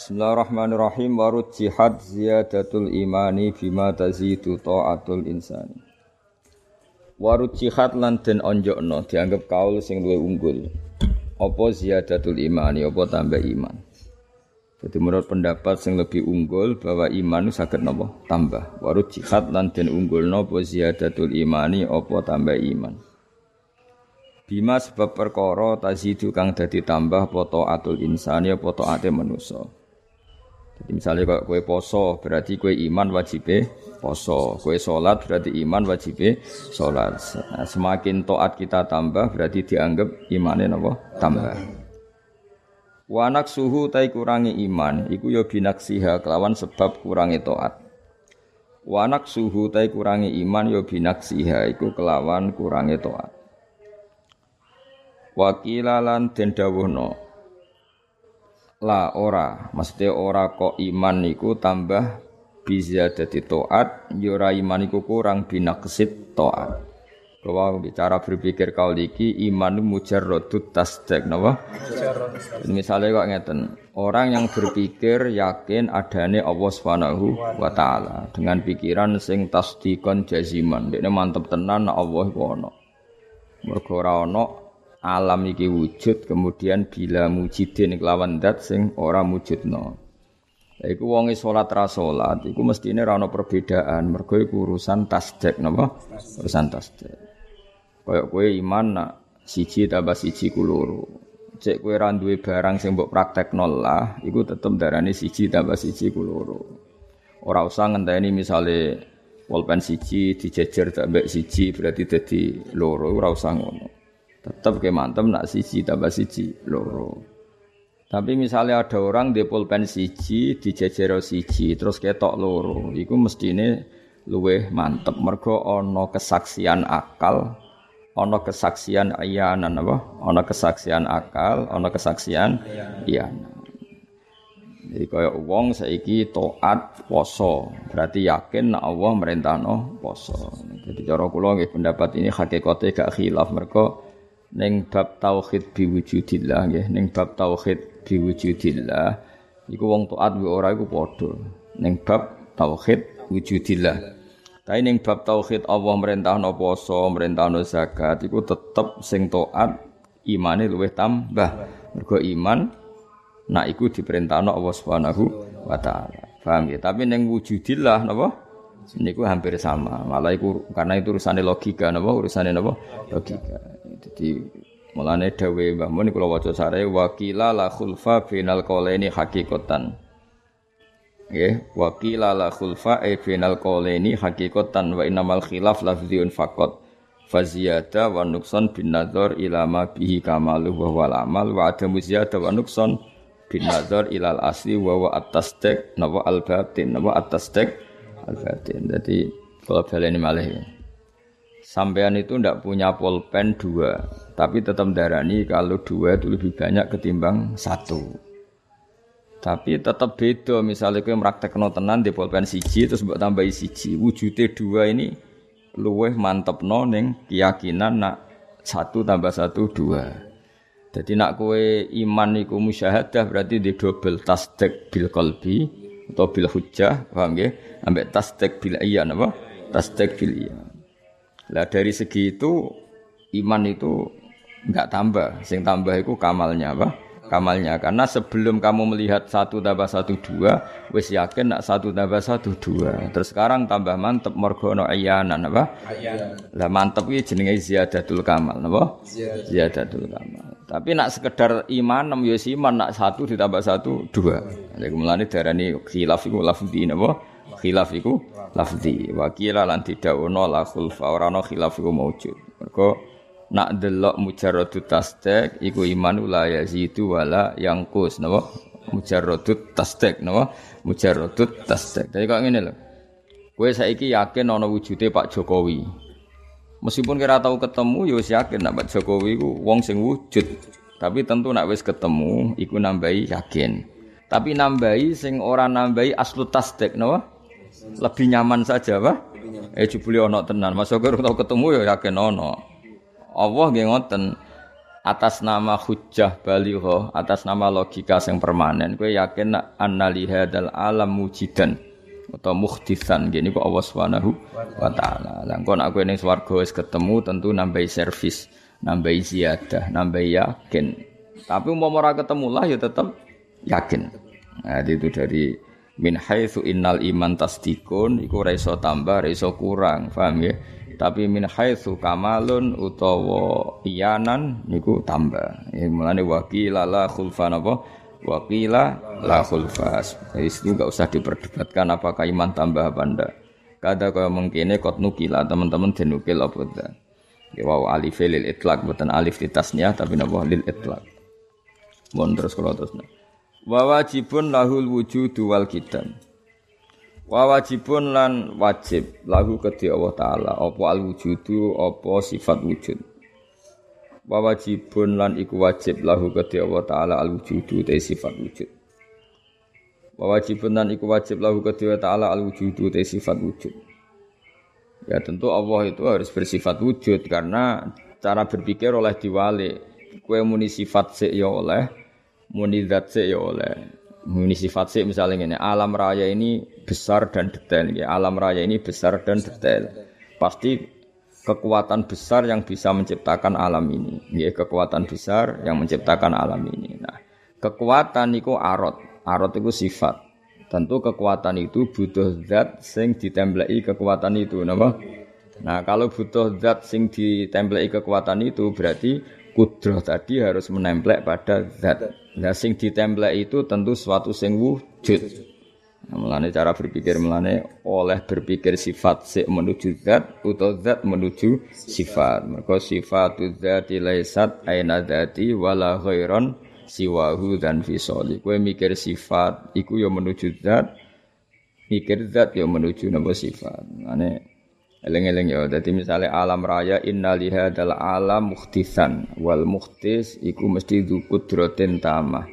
Bismillahirrahmanirrahim warud jihad ziyadatul imani bima tazidu ta'atul insani. Warud jihad lan den onjokno dianggap kaul sing luwih unggul. Apa ziyadatul imani apa tambah iman. Jadi menurut pendapat sing lebih unggul bahwa iman itu saged napa tambah. Warud jihad lan den unggulno apa ziyadatul imani apa tambah iman. Bima sebab perkara tazidu kang dadi tambah apa taatul insani apa taate manusa. Misalnya kalau kue poso berarti kue iman wajib poso, kue sholat berarti iman wajib sholat. Nah, semakin toat kita tambah berarti dianggap imannya nopo tambah. Wanak suhu tai kurangi iman, iku yo ya siha kelawan sebab kurangi toat. Wanak suhu tai kurangi iman yo ya siha iku kelawan kurangi toat. Wakilalan den dawuhna la ora. Mesti ora kok iman niku tambah bisa jadi toat yura ya iman niku kurang binaksit toat. Bahwa bicara berpikir kau liki iman mujarrodut tasdek napa? Misalnya kok ngeten orang yang berpikir yakin adanya Allah Subhanahu wa taala dengan pikiran sing tasdikon jaziman. Dia mantep tenan Allah iku ana. Mergo ora ana alam iki wujud kemudian bila mujidin kelawan dat sing ora mujudno. Lah iku wonge salat ra salat iku mestine ora ana perbedaan mergo iku urusan tasdek napa? Urusan tasdek. Kaya kowe iman nak siji tambah siji ku loro. Cek kowe ra duwe barang sing mbok praktekno lah iku tetep darane siji tambah siji ku loro. Ora usah ngenteni misale pulpen siji dijejer tambah siji berarti dadi loro ora usah ngono. Tetap ke mantep nak siji tambah siji loro. Tapi misalnya ada orang di pulpen siji, di jejero siji, terus ketok loro, itu mestine luweh mantep. Mergo ono kesaksian akal, ono kesaksian ayanan apa? Ono kesaksian akal, ono kesaksian iyanan. Jadi kaya wong saiki taat poso, berarti yakin nek Allah merintahno poso. Jadi cara kula nggih pendapat ini hakikate gak khilaf mergo ning bab tauhid biwujudillah nggih. Ning bab tauhid biwujudillah iku wong taat wa ora iku padha. Ning bab tauhid wujudillah. Tapi ning bab tauhid Allah merintahno poso merintahno zakat iku tetep sing taat imane luwih tambah. Mergo iman nak iku diperintahno Allah Subhanahu wa taala. Paham ya tapi ning wujudillah napa? Niku hampir sama. Malah iku karena itu urusane logika napa? Urusane napa? Logika jadi mulane dawe Mbah Mun kula waca sare wakila la khulfa final qalaini hakikatan. Nggih, wakila la khulfa e final qalaini hakikatan wa innamal khilaf lafziun faqat. Faziyada wa nukson bin nazar ila ma bihi kamalu wa wal amal wa adamu ziyada wa nukson bin nazar ilal asli wa wa at-tasdiq nawa al-batin nawa at-tasdiq al-batin. Jadi kalau baleni malih. Sampean itu ndak punya pulpen dua, tapi tetap darani kalau dua itu lebih banyak ketimbang satu. Tapi tetap beda, misalnya kau meraktekno tenan di pulpen siji terus buat tambahi siji. Wujudnya dua ini luweh mantep neng keyakinan nak satu tambah satu dua. Jadi nak kue iman iku musyahadah berarti di double tasdek bil kolbi atau bil hujah, paham? Ambek tasdek bil iya apa? Tasdek bil iya. Lah dari segi itu iman itu enggak tambah, sing tambah itu kamalnya apa? Kamalnya karena sebelum kamu melihat satu tambah satu dua, wis yakin nak satu tambah satu dua. Terus sekarang tambah mantep mergono ayanan apa? Lah mantep ini jenenge ziyadatul kamal, apa? Ziyadatul kamal. Tapi nak sekedar iman nem yo iman nak satu ditambah satu dua. Jadi mulane darani khilaf iku lafzi napa? Khilaf iku lafzi. Wa kila lan didhawuhna la khulfa. Ora ana khilaf iku maujud mergo nak delok mujarradut tasdek iku iman la yazidu wala yangkus napa? Mujarradut tasdek napa? Mujarradut tasdek. Dadi kok ngene lho. Kowe saiki yakin ana wujude Pak Jokowi. Meskipun kira tahu ketemu ya wis yakin nak Pak Jokowi iku wong sing wujud. Tapi tentu nak wis ketemu iku nambahi yakin. Tapi nambahi sing ora nambahi aslu tasdek napa lebih nyaman saja apa? Eh jebule ana tenan. Mas Ogar tau ketemu ya yakin ana. Allah nggih ngoten. atas nama hujjah baligha, atas nama logika yang permanen, kowe yakin annali hadzal alam mujidan atau mukhtisan gini kok Allah Subhanahu wa taala. Lah engko nek kowe ning swarga wis ketemu tentu nambahi servis, nambahi ziyadah, nambahi yakin. Tapi umpama ora ketemu lah ya tetap yakin. Nah, itu dari min haitsu innal iman tasdikun iku ora iso tambah, ora iso kurang, paham ya? Tapi min haitsu kamalun utawa iyanan niku tambah. Ya mulane waqila la khulfan apa? Waqila la khulfas. Jadi itu enggak usah diperdebatkan apakah iman tambah apa ndak. Kada kaya mengkene kot nukila teman-teman denukil apa ndak. Ya wow alif lil itlaq bukan alif ditasnya tapi napa lil itlaq. Mohon terus kalau terus. Wa wajibun lahul wujudu wal kidam. Wa wajibun lan wajib lahu kedhi Allah taala apa al wujudu apa sifat wujud. Wa wajibun lan iku wajib lahu kedhi Allah taala al wujudu te sifat wujud. Wa wajibun lan iku wajib lahu kedhi Allah taala al wujudu te sifat wujud. Ya tentu Allah itu harus bersifat wujud karena cara berpikir oleh diwali. Kue muni sifat sik ya oleh, muni zat sik ya oleh. Muni sifat sih misalnya ini alam raya ini besar dan detail ya alam raya ini besar dan detail. Pasti kekuatan besar yang bisa menciptakan alam ini ya kekuatan besar yang menciptakan alam ini. Nah kekuatan itu arot. Arot itu sifat. Tentu kekuatan itu butuh zat sing ditemblei kekuatan itu nama nah kalau butuh zat sing ditemblei kekuatan itu berarti kudroh tadi harus menemplek pada zat Nah sing ditemplek itu tentu suatu sing wujud. Nah, melane cara berpikir melane oleh berpikir sifat sik menuju zat atau zat menuju sifat. Mergo sifatu dzati laisat aina dzati wala ghairon siwahu dan fisoli. Kowe mikir sifat iku ya menuju zat, mikir zat ya menuju napa sifat. Mane Eleng-eleng ya, jadi misalnya alam raya inna lihadal alam mukhtisan wal mukhtis iku mesti du kudrotin tamah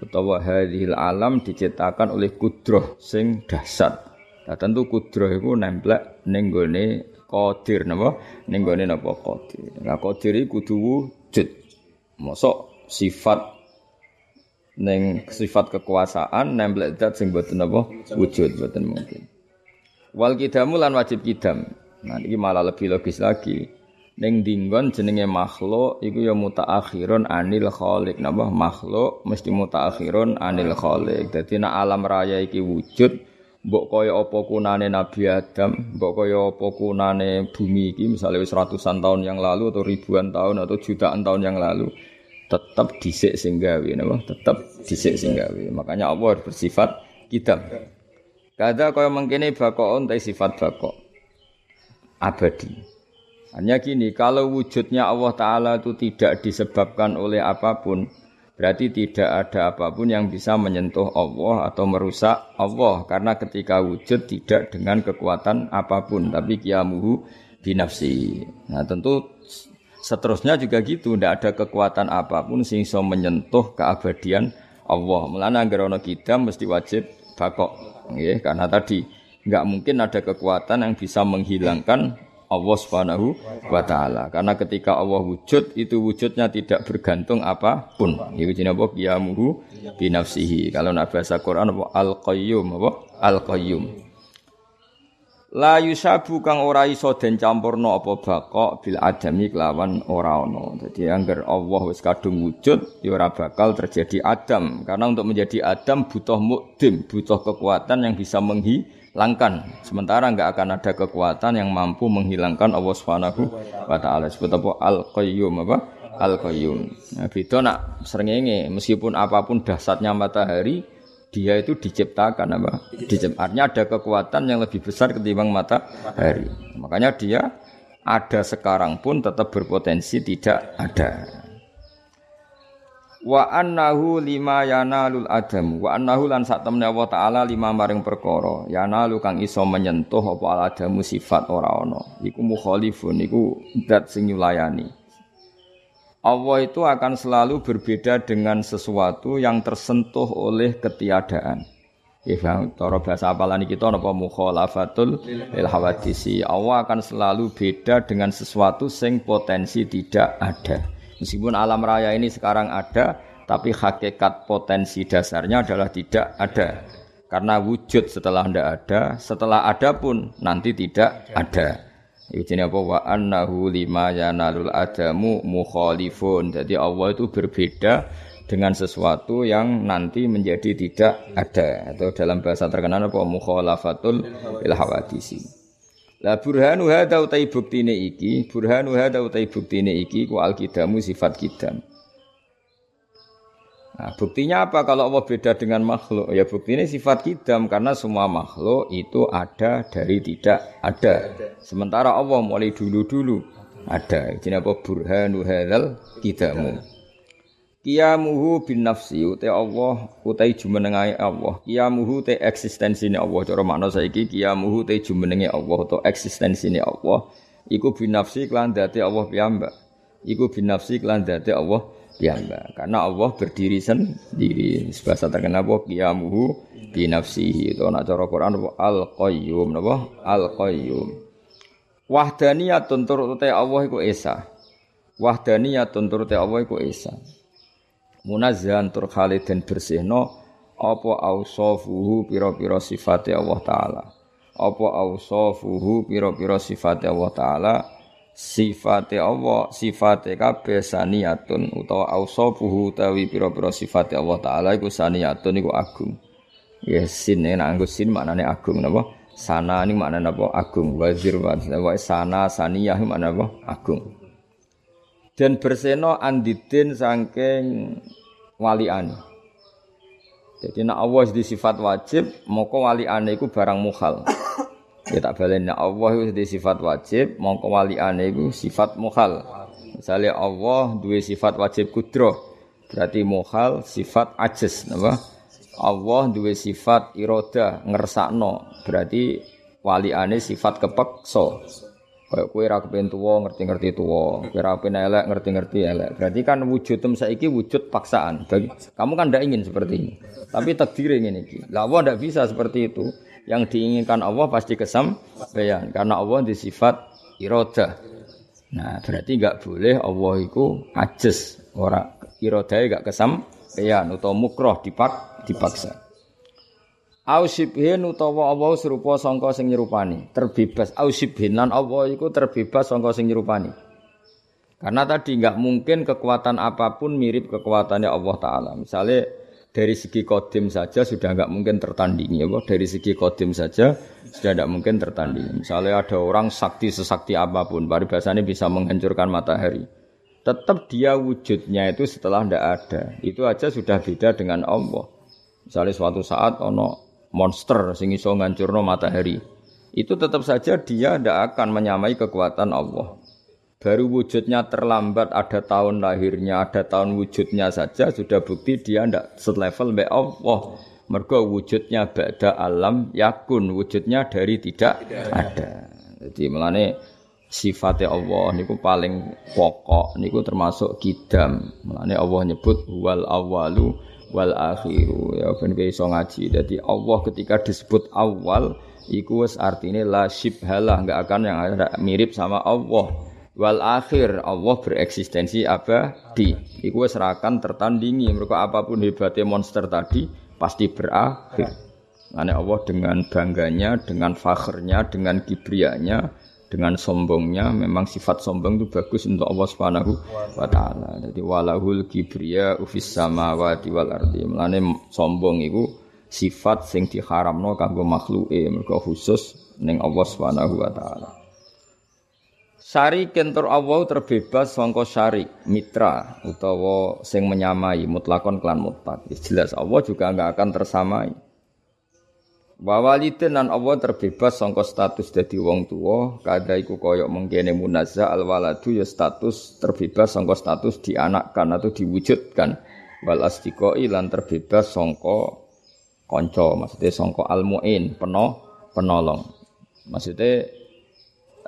utawa hadhil alam diciptakan oleh kudroh sing dahsyat. Nah, tentu kudroh iku nemplek ning gone qadir napa? Ning napa qadir. Nah, qadir iku kudu wujud. Mosok sifat ning sifat kekuasaan nemplek zat sing boten napa wujud boten mungkin. Wal kidamu lan wajib kidam. Nah ini malah lebih logis lagi. Neng dinggon jenenge makhluk iku ya mutaakhirun anil khaliq. Napa makhluk mesti mutaakhirun anil khaliq. Dadi nek alam raya iki wujud mbok kaya apa kunane Nabi Adam, mbok kaya apa kunane bumi iki misalnya wis ratusan tahun yang lalu atau ribuan tahun atau jutaan tahun yang lalu tetap disik sing gawe napa tetap disik sing gawe. Makanya Allah bersifat kitab. Kada kaya mengkene bakon ta sifat bakok abadi. Hanya gini, kalau wujudnya Allah Ta'ala itu tidak disebabkan oleh apa pun, berarti tidak ada apa pun yang bisa menyentuh Allah atau merusak Allah. Karena ketika wujud tidak dengan kekuatan apa pun, tapi kiamuhu binafsi. Nah tentu seterusnya juga gitu, tidak ada kekuatan apa pun sehingga menyentuh keabadian Allah. Melana gerono kita mesti wajib bakok. Ya, karena tadi nggak mungkin ada kekuatan yang bisa menghilangkan Allah Subhanahu wa taala. Karena ketika Allah wujud itu wujudnya tidak bergantung apa pun. Iku jenenge apa? Qiyamuhu bi nafsihi. Kalau nak bahasa Quran apa al-qayyum apa? Al-qayyum. La yusabu kang ora iso den campurno apa bakok bil adami kelawan ora ana. Dadi angger Allah wis kadung wujud ya ora bakal terjadi adam. Karena untuk menjadi adam butuh mukdim, butuh kekuatan yang bisa menghi langkan. Sementara enggak akan ada kekuatan yang mampu menghilangkan Allah Subhanahu wa taala. Sebut apa Al-Qayyum apa? Al-Qayyum. Nah, beda nak srengenge meskipun apa pun dahsyatnya matahari, dia itu diciptakan apa? Diciptakannya ada kekuatan yang lebih besar ketimbang matahari. Makanya dia ada sekarang pun tetap berpotensi tidak ada wa annahu lima yanalul adam wa annahu lan sak temne Allah taala lima maring perkara yanalu kang iso menyentuh apa al adamu sifat ora ana iku mukhalifun iku zat sing nyulayani Allah itu akan selalu berbeda dengan sesuatu yang tersentuh oleh ketiadaan. Ya, cara bahasa apalan kita napa mukhalafatul lil hawadisi. Allah akan selalu beda dengan sesuatu sing potensi tidak ada. Meskipun alam raya ini sekarang ada, tapi hakikat potensi dasarnya adalah tidak ada. Karena wujud setelah tidak ada, setelah ada pun nanti tidak ada. Itu apa wa annahu lima yanalul adamu mukhalifun. Jadi Allah itu berbeda dengan sesuatu yang nanti menjadi tidak ada atau dalam bahasa terkenal apa mukhalafatul il Lah burhanu hadza utai buktine iki, burhanu hadza utai buktine iki ku alkidamu sifat kidam. Nah, buktinya apa kalau Allah beda dengan makhluk? Ya buktinya sifat kidam karena semua makhluk itu ada dari tidak ada. Sementara Allah mulai dulu-dulu ada. Jadi apa burhanu hadzal kidamu. Kiamuhu bin nafsi utai Allah utai jumenengai Allah. Kiamuhu te eksistensine Allah. Cara makna saiki kiamuhu te jumenenge Allah atau eksistensine Allah. Iku bin nafsi kelan dadi Allah piyambak. Iku bin nafsi kelan dadi Allah piyambak. Karena Allah berdiri sendiri. Bahasa terkenal apa kiamuhu bin nafsi. Itu nak cara Quran al qayyum napa? Al qayyum. Wahdaniyatun turut Allah iku esa. Wahdaniyatun turut Allah iku esa munazzahan tur khalidin bersihno apa ausafuhu pira-pira sifate Allah taala? Apa ausafuhu pira-pira sifate Allah taala? Sifate Allah sifate kabeh saniyatun utawa ausafuhu tawi pira-pira sifate Allah taala iku saniyatun iku agung. Ya sin nek nganggo sin maknane agung napa? Sana ini maknane apa? Agung. Wazir wa sana saniyah maknane apa? Agung dan berseno andidin saking waliane. Jadi nak Allah di sifat wajib, moko waliane iku barang mukhal. Ya tak nak Allah di sifat wajib, moko waliane iku sifat mukhal. Misalnya Allah dua sifat wajib kudro, berarti mukhal sifat ajis, napa? Allah dua sifat iroda ngersakno, berarti waliane sifat kepeksa. Kayak kue ra kepen tuwa ngerti-ngerti tuwa, kue ra kepen elek ngerti-ngerti elek. Berarti kan wujud saiki wujud paksaan. Bagi, kamu kan tidak ingin seperti ini. Tapi takdir ingin ini. Lah Allah tidak bisa seperti itu. Yang diinginkan Allah pasti kesam bayan karena Allah di sifat iroda. Nah, berarti enggak boleh Allah itu ajis, ora irodae enggak kesam bayan atau mukroh dipak dipaksa. Ausibhin utawa Allah serupa sangka sing nyerupani, terbebas. Ausibhin lan Allah iku terbebas sangka sing nyerupani. Karena tadi nggak mungkin kekuatan apa pun mirip kekuatannya Allah Taala. Misalnya dari segi kodim saja sudah nggak mungkin tertandingi, ya Dari segi kodim saja sudah tidak mungkin tertandingi. Misalnya ada orang sakti sesakti apa pun, paribasanya bisa menghancurkan matahari. Tetap dia wujudnya itu setelah tidak ada. Itu aja sudah beda dengan Allah. Misalnya suatu saat ono monster sing iso ngancurno matahari. Itu tetap saja dia tidak akan menyamai kekuatan Allah. Baru wujudnya terlambat ada tahun lahirnya, ada tahun wujudnya saja sudah bukti dia tidak selevel be Allah. Mergo wujudnya ba'da alam yakun, wujudnya dari tidak, ada. Jadi melane sifatnya Allah niku paling pokok niku termasuk kidam. Melane Allah nyebut wal awalu wal akhiru ya ben iso ngaji. Jadi Allah ketika disebut awal iku wis artine la syibhalah enggak akan yang ada mirip sama Allah. Wal akhir Allah bereksistensi abadi. Iku wis akan tertandingi. Mereka apa pun hebatnya monster tadi pasti berakhir. Karena Allah dengan bangganya, dengan fakhrnya, dengan kibrianya, dengan sombongnya memang sifat sombong itu bagus untuk Allah Subhanahu wa taala. Jadi walahul kibriya ufis samawati wal ardi. Mulane sombong itu sifat sing diharamno kanggo makhluke mergo khusus ning Allah Subhanahu wa taala. Sari kentor Allah terbebas sangka syarik mitra utawa sing menyamai mutlakon klan mutlak. Jelas Allah juga enggak akan tersamai. Wa lan Allah terbebas sangka status dadi wong tua, kada iku koyok mengkene munazza al waladu ya status terbebas sangka status dianakkan atau diwujudkan. Wal astiqoi lan terbebas sangka kanca, maksudnya sangka al muin, peno penolong. Maksudnya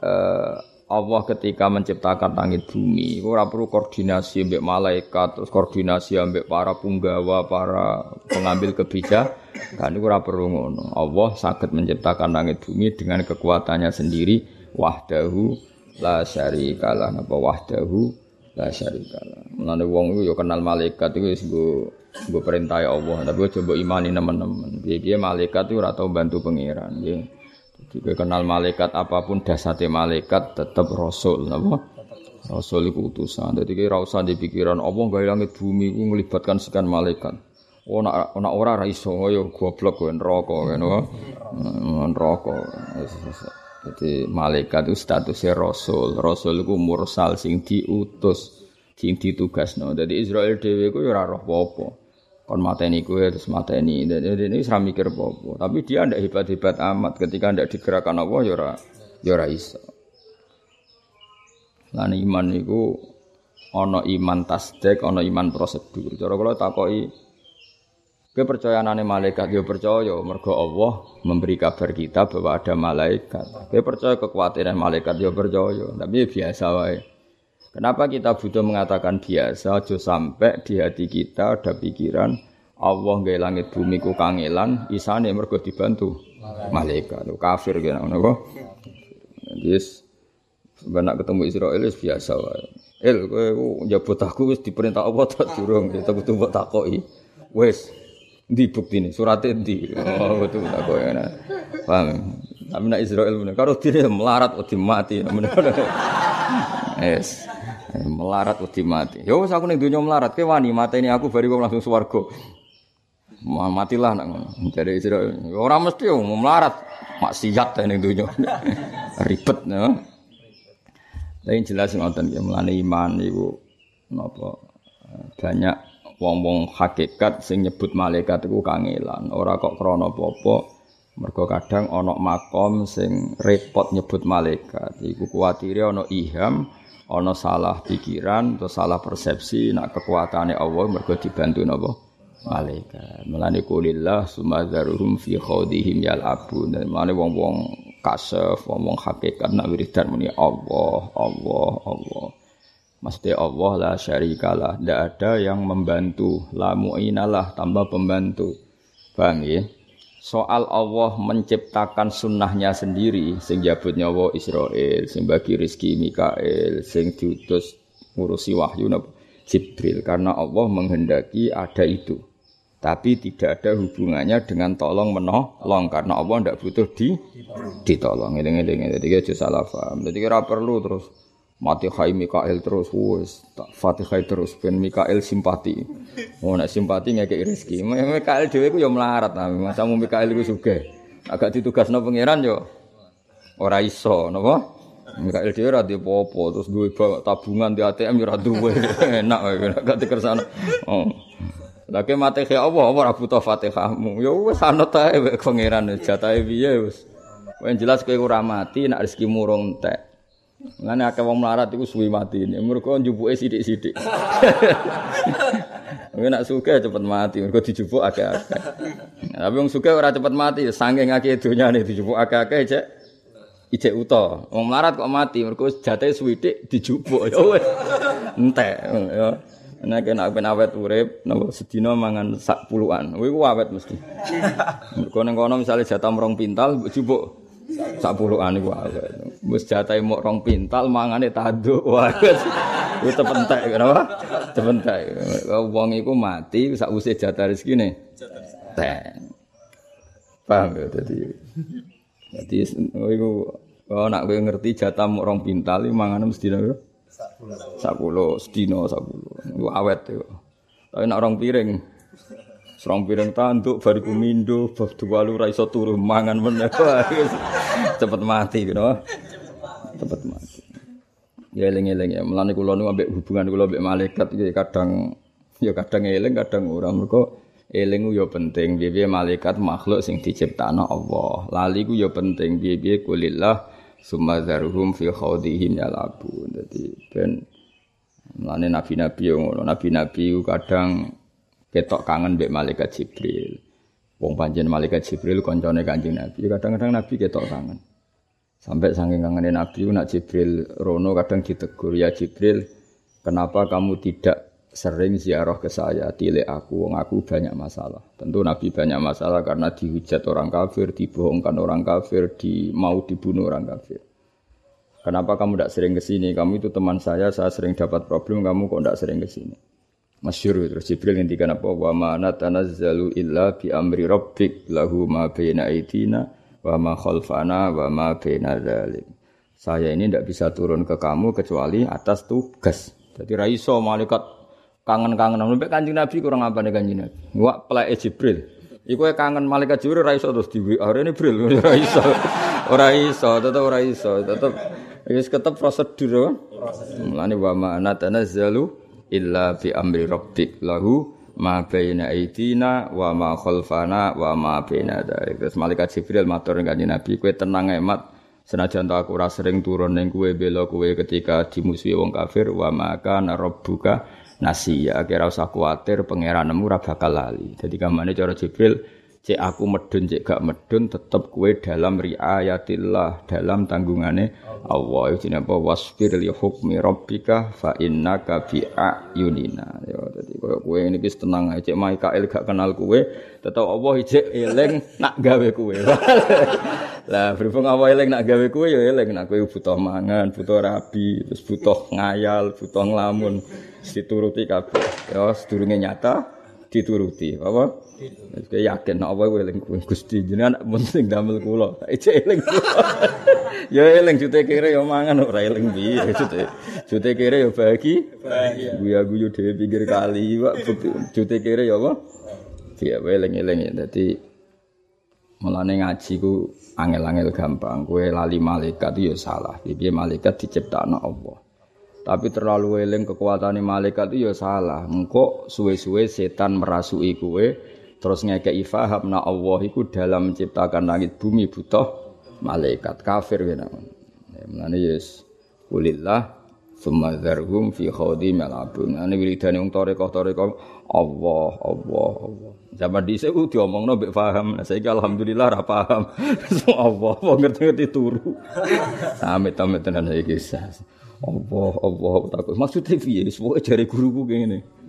eh, Allah ketika menciptakan langit bumi, ora perlu koordinasi ambek malaikat, terus koordinasi ambek para punggawa, para pengambil kebijakan, kan ora perlu ngono. Allah sakit menciptakan langit bumi dengan kekuatannya sendiri, wahdahu la syarikalah napa wahdahu la syarikalah. Mulane wong iku ya kenal malaikat iku wis nggo perintah Allah, tapi coba imani teman-teman. Piye-piye malaikat itu ora bantu pangeran, nggih. Jadi kenal malaikat apa pun dasate malaikat tetap rasul, napa? Rasul iku utusan. Dadi kira usah di pikiran Allah gawe langit bumi iku melibatkan sekian malaikat. Oh nak nak ora ra iso yo goblok kowe neraka ngono. Neraka. Jadi malaikat itu statusnya rasul. Rasul itu mursal sing diutus, sing ditugasno. Jadi Israel dhewe ku ora roh apa-apa. Kon mateni kowe terus mateni. Jadi ini ora mikir apa-apa. Tapi dia ndak hebat-hebat amat ketika ndak digerakkan Allah ya ora ya ora iso. Lan iman niku ana iman tasdek, ana iman prosedur. Cara kula takoki Kepercayaanane malaikat yo percaya mergo Allah memberi kabar kita bahwa ada malaikat. Kowe percaya kekhawatiran malaikat yo percaya, tapi biasa wae. Kenapa kita butuh mengatakan biasa aja sampai di hati kita ada pikiran Allah gawe langit bumi ku kangelan isane mergo dibantu malaikat. Kafir kena ngono kok. Yes. Benak ketemu Israel biasa wae. El kowe njabut aku wis diperintah Allah tak durung, kita butuh mbok. Wis, di bukti ini suratnya di. Oh betul tak kau ya paham? Tapi nak Israel benar kalau dia melarat uti mati yes. Melarat uti mati yo aku nih dunia melarat. Ke wani ini aku baru langsung swargo matilah nak. Jadi Israel. Orang mesti mau melarat. Maksiat ini dunia. Ribet no tapi jelas ngoten ya melani iman ibu. Napa? Banyak wong-wong hakikat sing nyebut malaikat iku kangelan, ora kok krana apa-apa. Mergo kadang ana makom sing repot nyebut malaikat. Iku kuwatire ana iham, ana salah pikiran atau salah persepsi nak kekuatane Allah mergo dibantu napa? Malaikat. Mulane kulillah sumadzaruhum fi khawdihim yal'abun. Mulane wong-wong kasef, wong-wong hakikat nak wiridan muni Allah, Allah, Allah. Maksudnya Allah la syarikalah. Tidak ada yang membantu. La mu'inalah tambah pembantu. Paham ya? Soal Allah menciptakan sunnahnya sendiri. Sing jabut nyawa Israel. Sing bagi rizki Mikael. Sing diutus ngurusi wahyu Jibril. Karena Allah menghendaki ada itu. Tapi tidak ada hubungannya dengan tolong menolong. Karena Allah tidak butuh di ditolong. Ini-ini. Jadi kita salah paham. Jadi kira perlu terus mati khai Mikael terus wes Fatihah terus ben Mikael simpati. Oh nek simpati ngekek rezeki. Mikael dhewe ku ya melarat nah masamu Mikael iku sugih. Agak ditugasno pangeran yo. Ora iso napa? Mikael dhewe ora apa terus duwe tabungan di ATM yo ora duwe. Enak gak dikersano oh. Mati kaya Allah, apa ora butuh Fatihahmu. Ya wis anut ae pangeran jatahe piye wis. Yang jelas kowe ora mati nek rezekimu rong entek. Ngene akeh wong melarat iku suwi mati. Mergo njupuke sithik-sithik. Wong nak suka cepet mati, mergo dijupuk akeh-akeh. Tapi wong suka ora cepet mati, saking akeh donyane dijupuk akeh-akeh cek ijek uta. Wong melarat kok mati, mergo jate suwidik dijupuk ya wis. Entek ya. Nek nek ben awet urip, napa sedina mangan sak puluhan. Kuwi ku awet mesti. Mergo ning kono misale jatah rong pintal jupuk sak puluhan iku awet. Wis jatahe mok rong pintal mangane tanduk. Wah. Wis tepentek kenapa? Tepentek. Wong iku mati sak usih jatah rezekine. Tek. Paham ya dadi. Dadi iku oh nak kowe ngerti jatah mok rong pintal iku mangane mesti napa? Sak puluh sedina sak puluh. Iku awet iku. Tapi nak rong piring Serong piring tanduk bariku mindo bab dua lu ra iso turu mangan meneh. Cepet mati gitu. Cepet mati. Ya eling-eling ya. Mulane kula ambek hubungan kula ambek malaikat iki kadang ya kadang eling kadang ora mergo eling ya penting piye malaikat makhluk sing diciptakno Allah. Lali ku ya penting piye-piye kulillah summa zaruhum fi khawdihim yalabun. Dadi ben Mulane nabi-nabi ngono, nabi-nabi kadang ketok kangen mbek malaikat Jibril. Wong panjen malaikat Jibril koncone Kanjeng Nabi. Kadang-kadang Nabi ketok kangen. Sampai saking kangen Nabi nak Jibril rono kadang ditegur, "Ya Jibril, kenapa kamu tidak sering ziarah ke saya, tilek aku, wong aku banyak masalah." Tentu Nabi banyak masalah karena dihujat orang kafir, dibohongkan orang kafir, di mau dibunuh orang kafir. Kenapa kamu tidak sering ke sini? Kamu itu teman saya, saya sering dapat problem, kamu kok tidak sering ke sini? Masyur terus Jibril ngendikan apa wa ma natanazzalu illa bi amri rabbik lahu ma baina aidina wa ma khalfana wa ma baina dzalik. Saya ini tidak bisa turun ke kamu kecuali atas tugas. Jadi raiso malaikat kangen-kangen sampai kanjeng Nabi kurang apa nih kanjeng Nabi. Wak pelai Jibril. Iku kangen malaikat Jibril raiso terus di WA ini Jibril raiso. Ora iso, tetep ora iso, tetep wis ketep prosedur. Mulane wa ma natanazzalu illa bi amri rabbik lahu ma baina aidina wa ma khalfana wa ma baina dzalik. Terus malaikat Jibril matur kanjeng Nabi, kowe tenang emat senajan tak aku ora sering turun ning kowe bela kowe ketika dimusuhi wong kafir wa maka rabbuka nasiya kira usah kuwatir pangeranmu ora bakal lali. Jadi kamane cara Jibril cek aku medun cek gak medun tetep kue dalam riayatillah dalam tanggungane Allah. Itu apa? Wasfir li hukmi rabbika fa innaka bi ayunina. Ya dadi koyo kowe ini wis tenang ae. Cek Mikael gak kenal kue tetep Allah cek eling nak gawe kue. Lah berhubung apa eling nak gawe kue ya eling. Nak kowe butuh mangan butuh rabi terus butuh ngayal butuh nglamun dituruti kabeh. Ya sedurunge nyata dituruti. Apa Kowe yakin nek apa eling kuwi Gusti jenengan penting damel kula. Ece eling. ya eling jute kere ya mangan ora eling piye jute. Jute kere ya bagi. Bahagia. Guyu dhewe pinggir kali, Pak. Jute kere ya apa? Ya eling-eling. Dadi mulane ngaji ku angel-angel gampang. Kowe lali malaikat ya salah. Piye malaikat diciptakno Allah. Tapi terlalu eling kekuatan malaikat itu ya salah. Engkau suwe-suwe setan merasui kue Terus ngekei faham na Allah iku dalam menciptakan langit bumi butuh malaikat kafir kena. Ya menane yes kulillah summa fi khawdi malabun. Ane wiridane wong toreko-toreko Allah Allah Allah. Zaman dhisik ku diomongno mbek paham. Nah saiki alhamdulillah ra paham. Allah apa ngerti-ngerti turu. Amit-amit tenan saiki. Allah Allah takut. Maksudnya piye? Pokoke jare guruku ngene.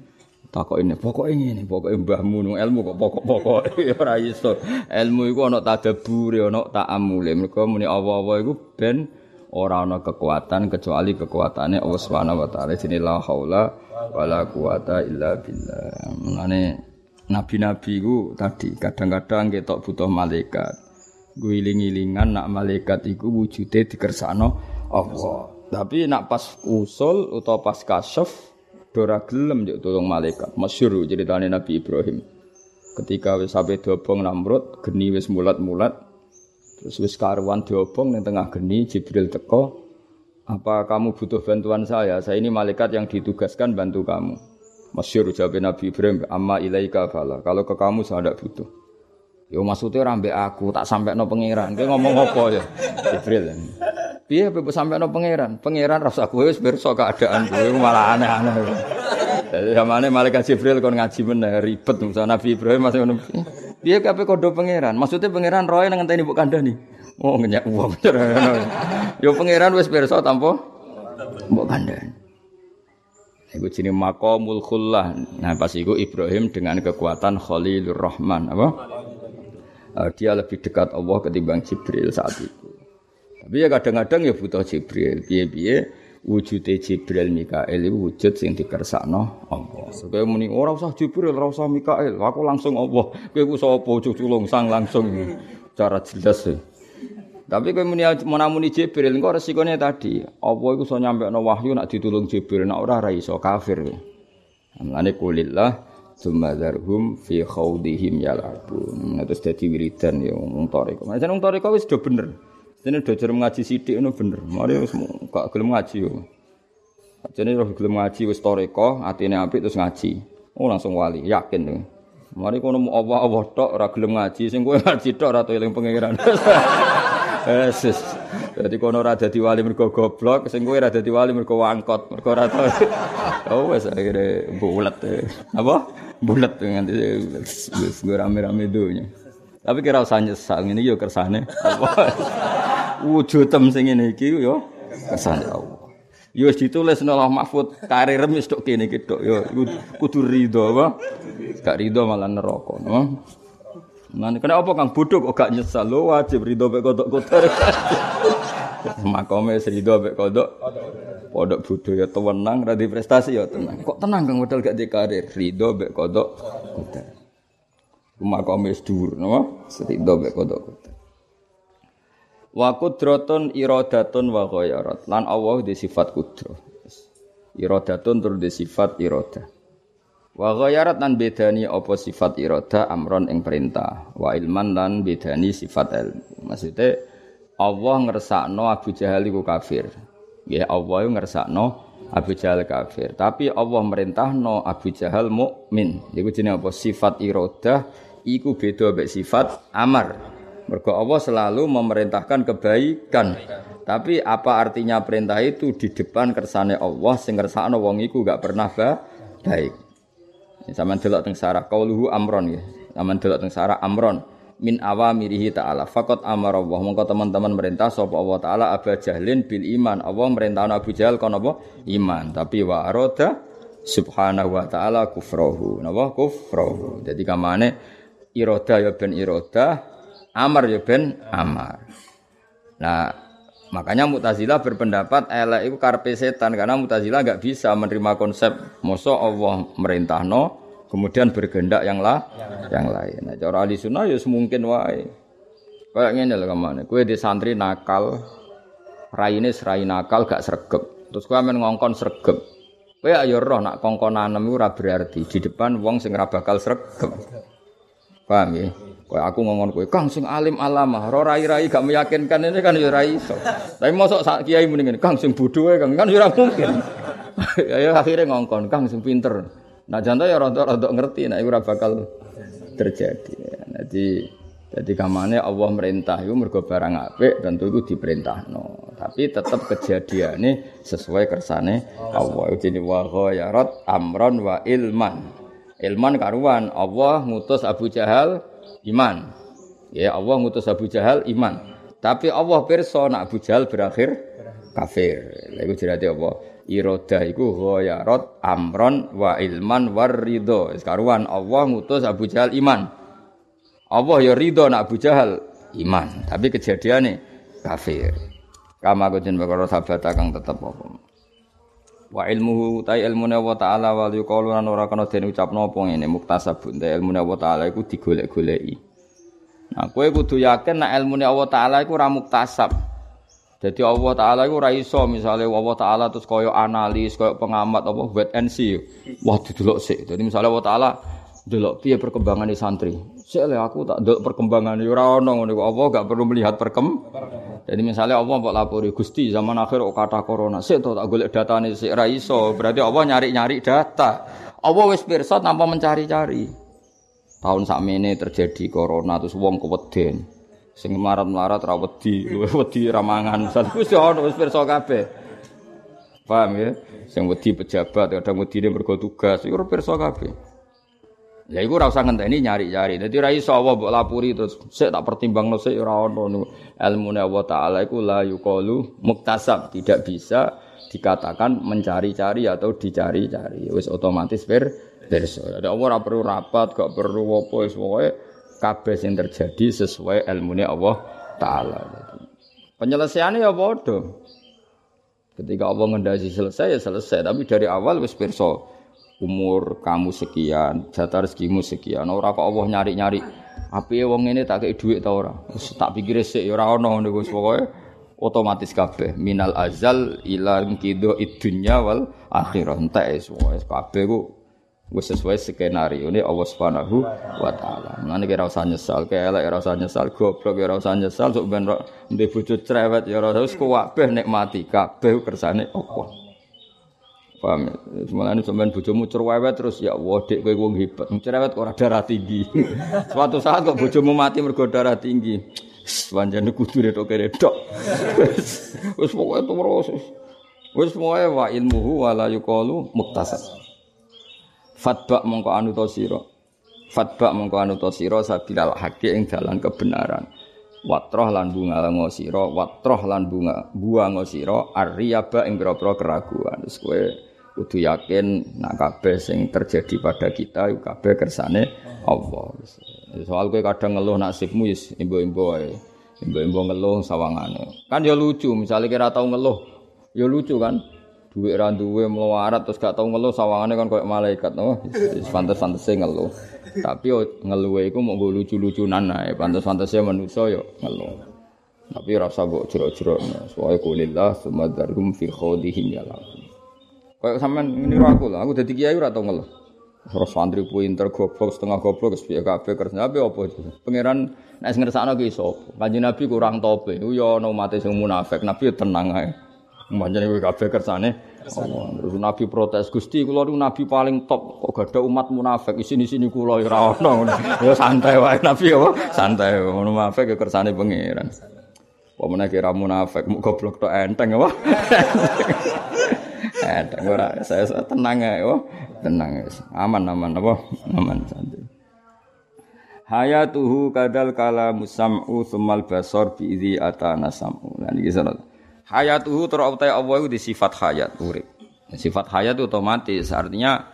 Takok ini pokok ini pokok mbahmu ilmu kok pokok pokok ora iso. Ilmu iku ana tadabbur ana ta'amule mergo muni apa-apa iku ben ora ana kekuatan kecuali kekuatane Allah Subhanahu wa taala. Jenenge la haula wala quwata illa billah. Menane nabi-nabi ku tadi kadang-kadang ketok butuh malaikat. Guling-gilingan nak malaikat iku wujude dikersakno Allah. Tapi nak pas usul utawa pas kasyaf Dora gelem njuk tolong malaikat. Masyhur ceritane Nabi Ibrahim. Ketika wis sampe diobong Namrud, geni wis mulat-mulat. Terus wis karuan diobong ning tengah geni Jibril teko. Apa kamu butuh bantuan saya? Saya ini malaikat yang ditugaskan bantu kamu. Masyhur jawab Nabi Ibrahim, "Amma ilaika fala." Kalau ke kamu saya tidak butuh. Yo maksudnya rambe aku tak sampai no pangeran. Dia ngomong apa ya? Jibril. Piye sampai no pangeran? Pangeran rasa kowe wis pirsa keadaan kowe malah aneh-aneh. Jadi zamane malaikat Jibril kon ngaji meneh ribet Musa Nabi Ibrahim masih ngono. Piye kabeh kodo pangeran? Maksudnya pangeran roe nang ngenteni mbok kandhani. Oh ngenyak wong. Yo pangeran wis pirsa tanpa mbok kandhani. Iku jenenge maqamul khullah. Nah pas iku Ibrahim dengan kekuatan Khalilur Rahman, apa? Uh, dia lebih dekat Allah ketimbang Jibril saat itu. Tapi ya kadang-kadang ya butuh Jibril. Piye-piye wujude Jibril Mikael itu wujud sing dikersakno Allah. Supaya muni ora usah Jibril, ora usah Mikael, aku langsung Allah. Kowe ku sapa cuculung sang langsung cara jelas. Ya. Tapi kowe muni menamuni Jibril engko resikone tadi, apa iku iso nyampekno wahyu nak ditulung Jibril, nak ora ora iso kafir. Mulane kulillah Sumadarhum fi khawdihim yalabun. Nah, terus jadi wiridan ya wong toriko. Macam wong toriko wis do bener. Jadi udah jarang ngaji sidik itu bener. Mari wis gak gelem ngaji yo. Jadi roh gelem ngaji wis toreko, atine apik terus ngaji. Oh langsung wali, yakin tuh. Mari kono mau Allah tok ora gelem ngaji, sing kowe ngaji tok ora eling pangeran. Yesus. Jadi kono ora dadi wali mergo goblok, sing kowe ora dadi wali mergo wangkot, mergo ora. Oh wis akhire bulet. Apa? Bulet nganti wis rame-rame dunya. Tapi kira usah nyesal ngene yo kersane. Wujudem sing ngene iki yo kersane Allah. Yo wis ditulis Allah Mahfud, karir wis tok kene iki tok yo kudu rido apa? Gak rido malah neraka, no? Nah, kena apa kang bodoh kok gak nyesal lo wajib rido pek kotor kotor. Makome serido ambek kodok. Kodok budaya tenang ra prestasi ya tenang. Kok tenang Kang modal gak di karir. Rido ambek kodok. Makome wis dhuwur napa? Serido ambek kodok. Wa kudratun iradatun wa ghayarat. Lan Allah di sifat kudrah. Iradatun tur di sifat iradah. Wa ghayarat lan bedani apa sifat irada amron ing perintah. Wa ilman lan bedani sifat ilmu. Maksudnya Allah ngersakno Abu Jahal iku kafir. Ya Allah ngersakno Abu Jahal kafir. Tapi Allah merintahno Abu Jahal mukmin. Iku jenenge apa? Sifat irada iku beda mek sifat amar. Mergo Allah selalu memerintahkan kebaikan. Tapi apa artinya perintah itu di depan kersane Allah sing ngersakno wong iku gak pernah baik. Sama delok teng sarah qauluhu amron ya. Sama delok teng sarah amron min awamirihi ta'ala. Fakot amar Allah. Mongko teman-teman merintah sapa Allah taala Abu Jahlin bil iman. Allah merintah Abu Jahal kon apa? Iman. Tapi wa arada subhanahu wa ta'ala kufrahu. Napa kufrahu. Jadi kamane iroda ya ben iroda, amar ya ben amar. Nah, makanya Mu'tazilah berpendapat elek itu karpe setan karena Mu'tazilah enggak bisa menerima konsep mosok Allah merintahno kemudian bergendak yang lah yang lain. Nah, cara ahli sunnah ya semungkin wae. Kayak ngene lho ke mana? Kue di santri nakal, raine serai nakal gak sregep. Terus kue men ngongkon sregep. Kue ayo roh nak kongkonan iku ora berarti di depan wong sing ora bakal sregep. Paham ya? Kue aku ngomong kue, kang sing alim alama, roh rai-rai gak meyakinkan ini kan ya rai iso. Tapi mosok sak kiai mendingin, kang sing bodoh kang kan ya mungkin. ya akhirnya ngongkon, kang sing pinter. Nah jantan ya rontok-rontok ngerti, nah itu bakal terjadi. Jadi jadi kamane Allah merintah itu mergo barang apik tentu itu diperintah no. Tapi tetap kejadiannya sesuai kersane Allah. Jadi wa ghayarat amron wa ilman. Ilman karuan Allah ngutus Abu Jahal iman. Ya Allah ngutus Abu Jahal iman. Tapi Allah pirsa nak Abu Jahal berakhir kafir. Lha iku jadi Allah iroda iku ghayarat amron wa ilman war ridho. Sekaruan Allah ngutus Abu Jahal iman. Allah ya ridho nak Abu Jahal iman, tapi kejadiannya kafir. Kama kujen perkara sahabat kang tetep apa. Wa ilmuhu ta ilmune wa taala wa yuqalu lan ora kana den ucapno apa ngene muktasabun ta ilmune wa taala iku digolek-goleki. Nah, kowe kudu yakin nek ilmune Allah taala iku ora muktasab. Jadi Allah Taala itu raiso misalnya Allah Taala terus koyo analis, koyo pengamat apa wait and see. Wah didelok sih. Jadi misalnya Allah Taala delok perkembangan di santri. Sik aku tak delok perkembangan ora ono ngono Allah gak perlu melihat perkem. Jadi misalnya Allah mbok lapori Gusti zaman akhir kok kata corona. Sik to tak golek datane sik ra iso. Berarti Allah nyari-nyari data. Allah wis pirsa tanpa mencari-cari. Tahun sakmene terjadi corona terus wong keweden sing marat-marat ra wedi, wedi ra mangan. Wis ya ono wis pirsa kabeh. Paham ya? Sing wedi pejabat, kadang wedine mergo tugas, iku pirsa kabeh. Ya iku ora usah ngenteni nyari-nyari. Dadi ra iso Allah mbok lapuri terus sik tak pertimbangno sik ora ono ilmune Allah taala iku la yuqalu muktasab, tidak bisa dikatakan mencari-cari atau dicari-cari. Wis otomatis per pirsa. Ada Allah ora perlu rapat, gak perlu apa wis pokoke kabeh sing terjadi sesuai ilmunya Allah taala. Penyelesaiannya ya bodoh. Ketika Allah ngendasi selesai ya selesai, tapi dari awal wis pirsa umur kamu sekian, jatah rezekimu sekian. Ora kok Allah nyari-nyari api wong ini tak kei dhuwit ta ora. Wis tak pikir sik ya ora ono ngono wis pokoke otomatis kabeh minal azal ila kido idunya wal akhirah entek wis kabeh ku wis sesuai skenario ini Allah Subhanahu wa taala. Mulane kira usah nyesal, kaya elek ora usah nyesal, goblok ora usah nyesal, sok ben ndek bojo cerewet ya ora usah kuwabeh nikmati kabeh kersane Allah. Paham ya? Mulane sampean bojomu cerewet terus ya Allah dek kowe wong hebat. Cerewet kok darah tinggi. Suatu saat kok bojomu mati mergo darah tinggi. Wanjane kudu retok retok. Wis pokoke terus. Wis pokoke wa ilmuhu wala yuqalu muktasab. Fatba mongko anu to sira. Fatba mongko anu to sira sabilal haqi dalan kebenaran. Watroh lan bunga sira, watroh lan bunga buang sira arriyaba ing pira keraguan. Kowe kudu yakin nak kabeh sing terjadi pada kita iku kabeh kersane Allah. Soal kowe kadang ngeluh nasibmu wis imbo-imbo wae. Mbok ngeluh sawangane. Kan ya lucu, misalnya kira tau ngeluh, ya lucu kan. Duit ra duwe melarat terus gak tau ngeluh sawangane kan koyo malaikat, no. Wis pantes-pantese ngeluh. Tapi ngeluh iku mau lucu-lucunan ae, pantes-pantese manusa ya ngeluh. Tapi rasa mbok jero-jero, soalnya kulillah sumadarhum fi khodihim ya Kayak sampean ngene aku lah, aku dadi kiai ora tau ngeluh. Terus santri pinter goblok setengah goblok wis piye kabeh kerja apa apa itu. Pangeran nek ngersakno ki sapa? Kanjeng Nabi kurang tope. Ku yo ana umat sing munafik, Nabi tenang ae. Manjane kowe kabeh kersane. Terus Nabi protes, "Gusti, kula niku nabi paling top. Kok gak ada umat munafik isini-sini kula ora ono." Ya santai wae Nabi apa? Santai. Munafik ya kersane pangeran. Apa meneh kira munafik, mu goblok tok enteng apa? Enteng ora saya tenang ae. tenang guys. Aman aman apa? Aman santai. Hayatuhu kadal kalamu sam'u tsummal basar bi idzi atana sam'u. Lan iki sanad. Hayatuhu terautai Allah itu di sifat hayat urip. Sifat hayat itu otomatis artinya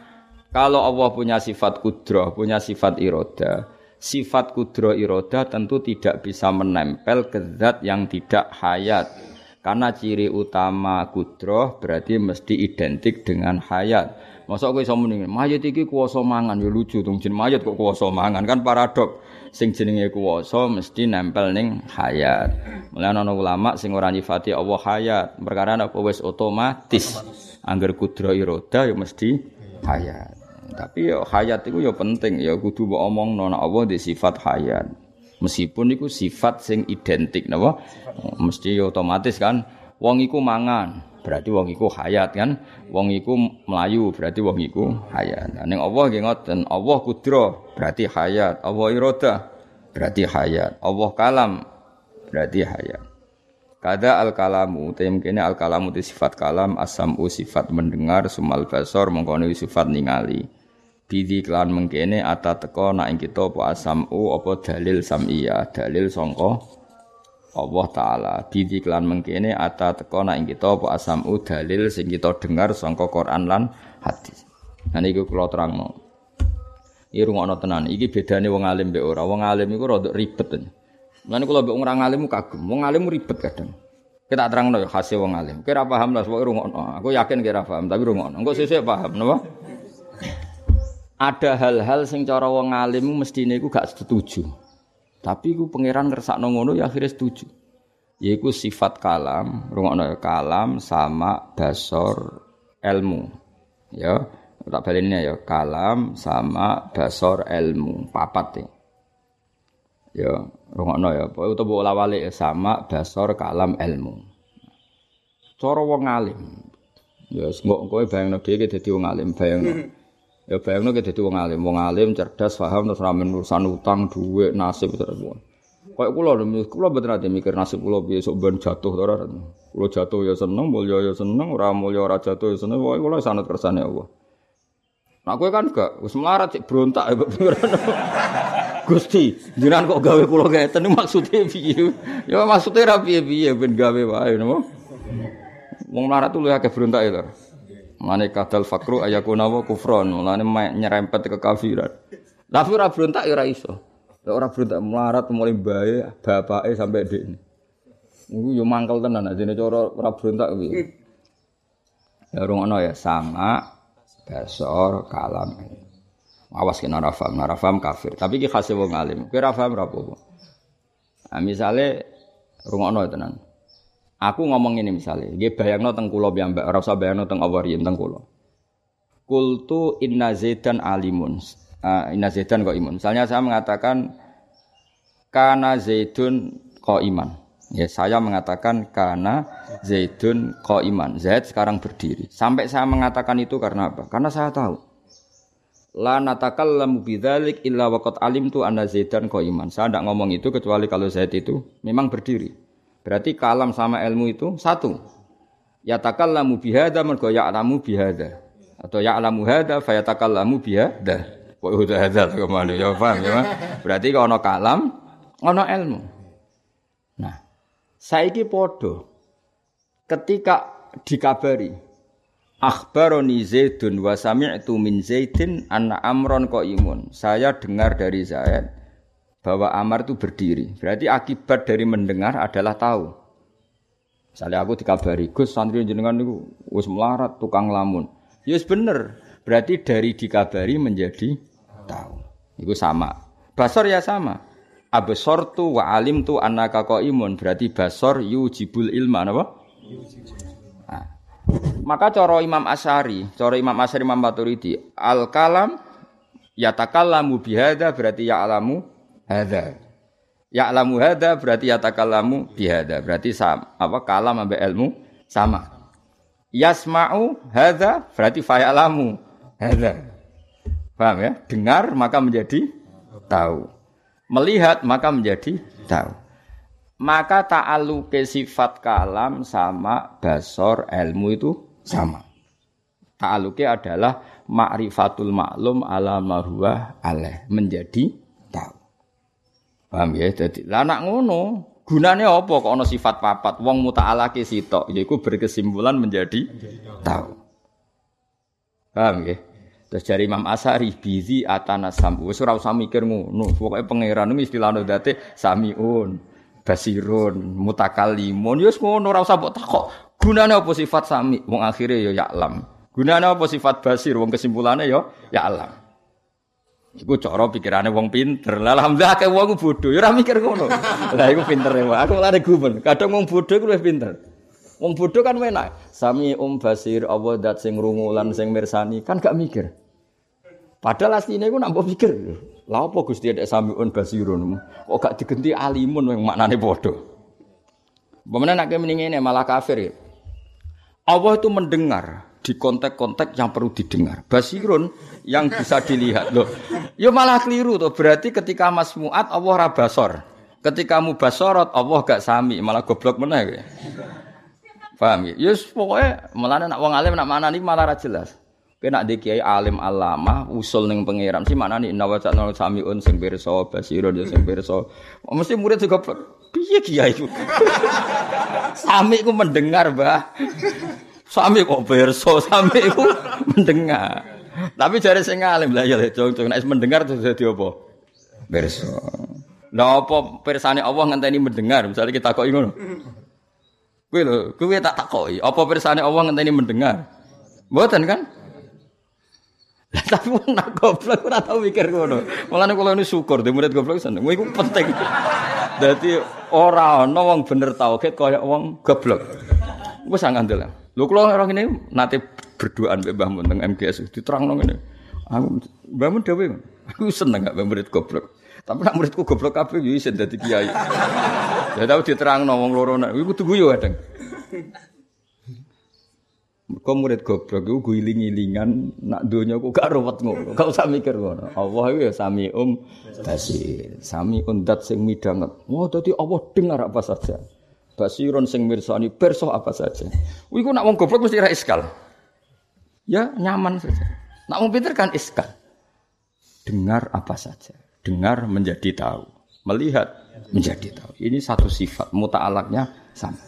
kalau Allah punya sifat kudroh, punya sifat iroda, sifat kudroh iroda tentu tidak bisa menempel ke zat yang tidak hayat. Karena ciri utama kudroh berarti mesti identik dengan hayat. Masa kowe iso muni mayit iki kuwasa mangan ya lucu dong jeneng mayit kok mangan kan paradok. Sing jenenge kuwasa mesti nempel ning hayat. Mulane ana ulama sing ora nyifati Allah hayat, perkara apa wis otomatis. Angger kudro iroda ya mesti hayat. Tapi ya hayat itu ya penting ya kudu mbok omongno nek Allah di sifat hayat. Meskipun itu sifat sing identik napa? Mesti otomatis kan wong iku mangan, berarti wong iku hayat kan? Wong iku melayu berarti wong iku hayat. Nah, ning Allah nggih ngoten Allah kudro berarti hayat. Allah irada berarti hayat. Allah kalam berarti hayat. Kada al kalamu tem kene al kalamu di sifat kalam asamu sifat mendengar sumal basor mengkono sifat ningali bidi klan mengkene ata teko nak ing kita apa asamu apa dalil samia dalil sangka Allah taala bidi klan mengkene ata teko nak ing kita apa asamu dalil sing kita dengar sangka Quran lan hadis. Nah niku kula terangno. Iki rungokno tenan. Iki bedane wong alim mbek ora. Wong alim iku rada ribet. Lan kula mbek wong alim kagum. Wong alim ribet kadang. Kita terangno ya khase wong alim. Kira paham lah pokoke rungokno. Aku yakin kira paham tapi rungokno. Engko sesuk paham napa? Ada hal-hal sing cara wong alim mestine iku gak setuju. Tapi ku pangeran ngersakno ngono ya akhirnya setuju. Yaiku sifat kalam, rungokno ya, kalam sama basor ilmu. Ya, tak balinnya ya kalam sama basor ilmu, papat ya. Ya, rungokno ya, pokoke utawa bola wale ya sama basor kalam ilmu. Cara wong alim. Ya, engko kowe bayangno dhewe dadi wong alim, bayangno. Ya bayangno ki dadi wong alim, wong alim cerdas, paham terus ramen urusan utang, dhuwit, nasib terus. Kayak kula kula mboten ate mikir nasib kula piye sok ben jatuh to ora. Kula jatuh ya seneng, mulya ya seneng, ora mulya ora jatuh ya seneng, pokoke kula sanad kersane Allah. Nah kowe kan gak wis melarat sik brontak ya Gusti, jenengan kok gawe kula ngeten maksude piye? Ya maksude ra piye-piye ben gawe wae napa. Wong melarat tuh lu akeh brontak ya. Mane kadal fakru ayakuna wa kufron, mulane nyerempet ke kafiran. Tapi ora berontak ya iso. Ora berontak melarat mulai bae bapake sampai dek. Iku yo mangkel tenan ajene cara ora berontak kuwi. Ya ya sama basor kalam. Awas kena rafam, rafam kafir. Tapi ki khase wong alim. Kowe rafam ora apa-apa. Nah, rungono tenan. Aku ngomong ini misalnya, dia bayangno teng kulo mbak, ora usah bayangno teng Allah riyen teng kulo. Kultu inna zaidan alimun. Uh, inna zaidan kok imun. Misalnya saya mengatakan kana zaidun kok iman. Ya, saya mengatakan karena Zaidun kok iman. Zaid sekarang berdiri. Sampai saya mengatakan itu karena apa? Karena saya tahu. La natakallamu bidzalik illa waqad alimtu anna Zaidan iman. Saya tidak ngomong itu kecuali kalau Zaid itu memang berdiri. Berarti kalam sama ilmu itu satu. Ya takallamu bihada mergo ya'lamu bihada. Atau ya'lamu hada fa yatakallamu bihada. Kok udah hada ke mana ya paham ya. Berarti kalau ono kalam, ono ilmu. Nah, saiki podo ketika dikabari Akhbaroni Zaidun wa sami'tu min Zaidin anna amron imun. Saya dengar dari Zaid bahwa amar itu berdiri. Berarti akibat dari mendengar adalah tahu. Misalnya aku dikabari, Gus santri jenengan itu wis melarat tukang lamun. Ya yes, bener. Berarti dari dikabari menjadi tahu. Itu sama. Basor ya sama. Abesor tu wa alim tu anaka imun berarti basor yujibul ilma apa? Nah. Maka coro Imam Asyari, coro Imam Asyari Imam Maturidi, al kalam yatakallamu bihada berarti ya alamu hada. Ya alamu hada berarti yatakallamu bihada. Berarti sama, apa kalam ambek ilmu sama. Yasma'u hada berarti fa'alamu hada. Paham ya? Dengar maka menjadi tahu. Melihat maka menjadi tahu. Maka ta'aluke sifat kalam sama basor ilmu itu sama. Ta'aluke adalah ma'rifatul maklum ala marhuwa alaih. Menjadi Paham ya? Jadi lah nak ngono, gunane apa kok ana sifat papat? Wong muta'alake sitok, yaiku berkesimpulan menjadi tahu. Paham ya? Terus dari Imam Asari bizi atana samu. Wis ora usah mikir ngono. Pokoke pangeran iki istilahno date samiun, basirun, mutakallimun. Yus ngono ora usah mbok takok. Gunane apa sifat sami? Wong akhire ya ya'lam. Gunane apa sifat basir? Wong kesimpulane ya ya'lam. Iku cara pikirane wong pinter. Lah alhamdulillah akeh wong bodoh ya ora mikir ngono. Lah iku pinter ya. Aku lare gumen. Kadang wong bodoh iku luwih pinter. Wong bodoh kan enak. Sami um basir Allah dat sing rungu lan sing mirsani kan gak mikir. Padahal asline iku nak mikir. Lah apa Gusti ada samiun basirun? Kok gak digenti alimun yang maknane padha. Bagaimana nak mendingin malah kafir ya. Allah itu mendengar di konteks-konteks yang perlu didengar. Basirun yang bisa dilihat. Loh, ya malah keliru tuh. Berarti ketika Mas Muat Allah rabasor. Ketika mu basorot Allah gak sami, malah goblok mana ya. Paham ya? Yes, pokoknya malah nak wong alim nak mana nih malah ra jelas. Kena di kiai alim alama usul neng pangeran si mana nih nawa nol samiun sing pirsa basirun ya sing pirsa. Mesti murid juga piye kiai. Sami ku mendengar, Mbah. Sami kok berso, sami ku mendengar. Tapi jare sing alim lah ya cung-cung nek mendengar terus dadi apa? Berso. Lah apa pirsane Allah ngenteni mendengar? Misalnya kita kok ngono. Kuwi lho, kuwi tak takoki, apa pirsane Allah ngenteni mendengar? Mboten kan? Lah tapi wong nak goblok ora tau mikir ngono. Mulane kula ini syukur di murid goblok seneng. Iku penting. Dadi ora ana wong bener tauhid kaya wong goblok. Wis ngandel. Lho kula orang ini nate berduaan mbek Mbah Mun MGS diterangno ngene. Aku Mbah Mun dhewe aku seneng gak murid goblok. Tapi nak muridku goblok kabeh yo isin dadi kiai. Ya tau diterangno wong loro nek kudu guyu kadang. Kok murid goblok iku guling-gilingan nak donya kok gak ruwet ngono. Gak usah mikir ngono. Allah iku ya sami um basir. Sami undat sing midanget. Wah dadi Allah dengar apa saja. Basiron sing mirsani perso apa saja. Iku nak wong goblok mesti ra iskal. Ya nyaman saja. Nak wong pinter kan iskal. Dengar apa saja. Dengar menjadi tahu. Melihat menjadi tahu. Ini satu sifat muta'alaknya sama.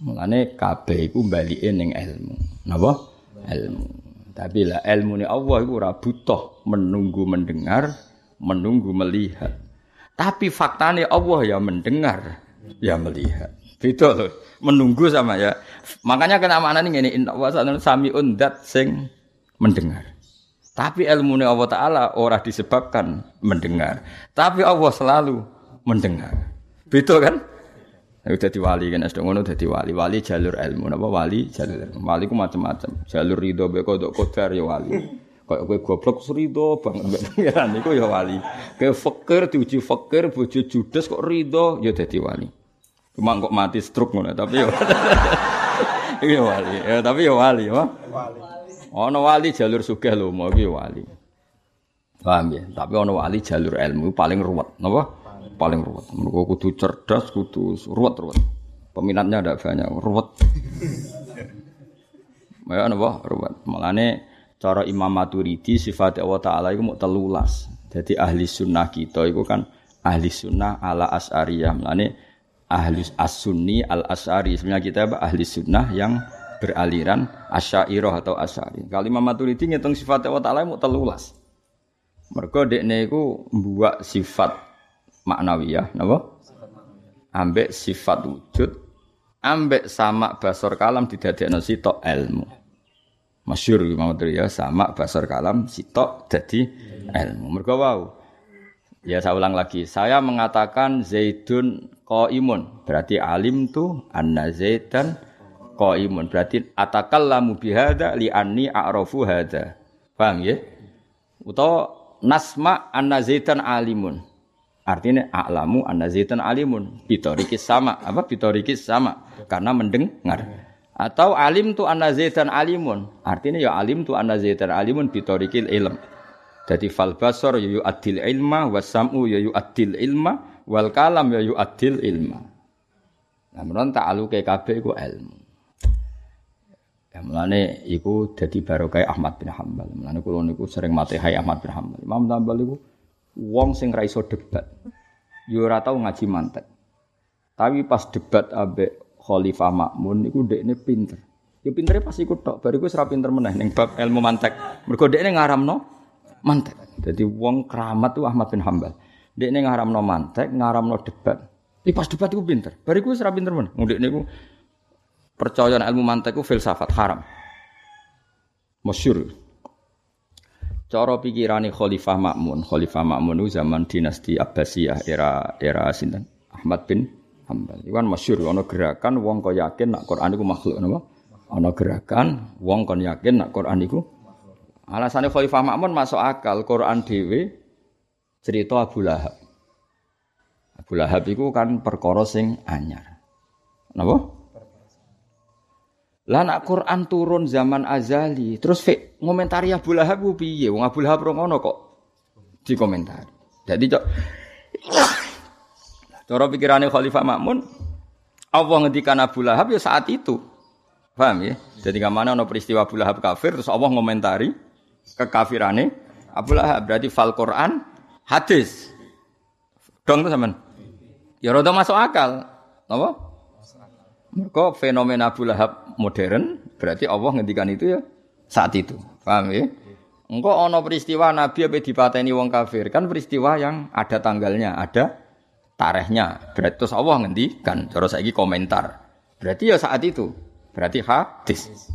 Mulane kabeh iku balike ning ilmu. Napa? Ilmu. Tapi lah ilmu ni Allah iku ora butuh menunggu mendengar, menunggu melihat. Tapi faktanya Allah ya mendengar, ya melihat. Beda loh. Menunggu sama ya. Makanya kena nih ini inna wa sami undat sing mendengar. Tapi ilmu Allah Ta'ala orang disebabkan mendengar. Tapi Allah selalu mendengar. Beda kan? Udah di wali kan, sudah ngono di wali. Wali jalur ilmu, apa wali jalur ilmu. Wali ku macam-macam. Jalur ridho beko kodar ya wali. Kayak gue goblok ridho banget mbek pangeran iku ya wali. Kayak fakir diuji fakir bojo judes kok ridho ya dadi wali. Cuma kok mati stroke ngono, tapi yo. Iya wali. Ya tapi yo wali, ya. Wali. Ono wali jalur sugih lho, mau iki wali. Paham ya? Tapi ono wali jalur ilmu paling ruwet, napa? Paling ruwet. Mergo kudu cerdas, kudu ruwet-ruwet. Peminatnya ada banyak, ruwet. Ya napa? Ruwet. Mulane cara Imam Maturidi sifat Allah Taala iku mau telulas. Jadi ahli sunnah kita itu kan ahli sunnah ala as'ariyah. Mulane ahli as-sunni al-as'ari. Sebenarnya kita ahli sunnah yang beraliran asyairah atau asyari. Kalau Imam Maturidi ngitung sifat Allah Ta'ala mau telulas. Mergo dekne iku mbuak sifat maknawiyah, napa? Ambek sifat wujud, ambek sama basor kalam didadekno sitok ilmu. Masyur mau ya sama basor kalam sitok jadi ilmu. Mergo wau. Ya saya ulang lagi, saya mengatakan Zaidun qaimun, berarti alim tu anna Zaidan qaimun. Berarti atakallamu bihada li anni a'rafu hada. Paham ya? Utawa nasma anna Zaidan alimun. Artinya a'lamu anna Zaidan alimun. Bitorikis sama. Apa bitorikis sama? Karena mendengar. Atau alim tu anna Zaidan alimun. Artinya ya alim tu anna Zaidan alimun bitorikil ilm. Jadi fal basar ya yu adil ilma wasamu ya yu adil ilma wal kalam ya yu adil ilma. Nah, menurut ta'aluke kabeh iku ilmu. Ya mulane iku dadi barokah Ahmad bin Hambal. Mulane kula niku sering matehai Ahmad bin Hambal. Imam Hambal iku wong sing ra iso debat. Yo ora tau ngaji mantek. Tapi pas debat abe Khalifah Makmun iku ndekne pinter. Ya pintere pas iku tok, bariku wis ra pinter meneh ning bab ilmu mantek. Mergo ndekne ngaramno mantek. Jadi wong keramat tuh Ahmad bin Hambal. Ndekne ngaramno mantek, ngaramno debat. Iki pas debat iku pinter. Bariku wis ra pinter meneh. Ndekne iku percaya ilmu mantek ku filsafat haram. Masyur. Cara pikirane Khalifah Makmun, Khalifah Makmun itu zaman dinasti Abbasiyah era era sinten? Ahmad bin Hambal. Iwan masyur ana gerakan wong kok yakin nak Quran iku makhluk napa? Ana gerakan wong kon yakin nak Quran iku Alasannya Khalifah Makmun masuk akal Quran dhewe cerita Abu Lahab. Abu Lahab itu kan perkara sing anyar. Napa? Lah nak Quran turun zaman azali, terus fik ngomentari Abu Lahab piye? Wong Abu Lahab ngono kok dikomentari. Jadi cok Cara pikirannya Khalifah Makmun, Allah ngendikan Abu Lahab ya saat itu. Paham ya? Jadi ke mana ada peristiwa Abu Lahab kafir, terus Allah ngomentari kekafirannya Abu Lahab. Berarti fal Quran hadis. Dong tuh zaman. Ya rada masuk akal. Apa? Mereka fenomena Abu Lahab modern, berarti Allah ngendikan itu ya saat itu. Paham ya? Engkau ono peristiwa Nabi apa dipateni wong kafir kan peristiwa yang ada tanggalnya, ada tarikhnya. Berarti terus Allah ngendikan, cara saiki komentar. Berarti ya saat itu. Berarti hadis.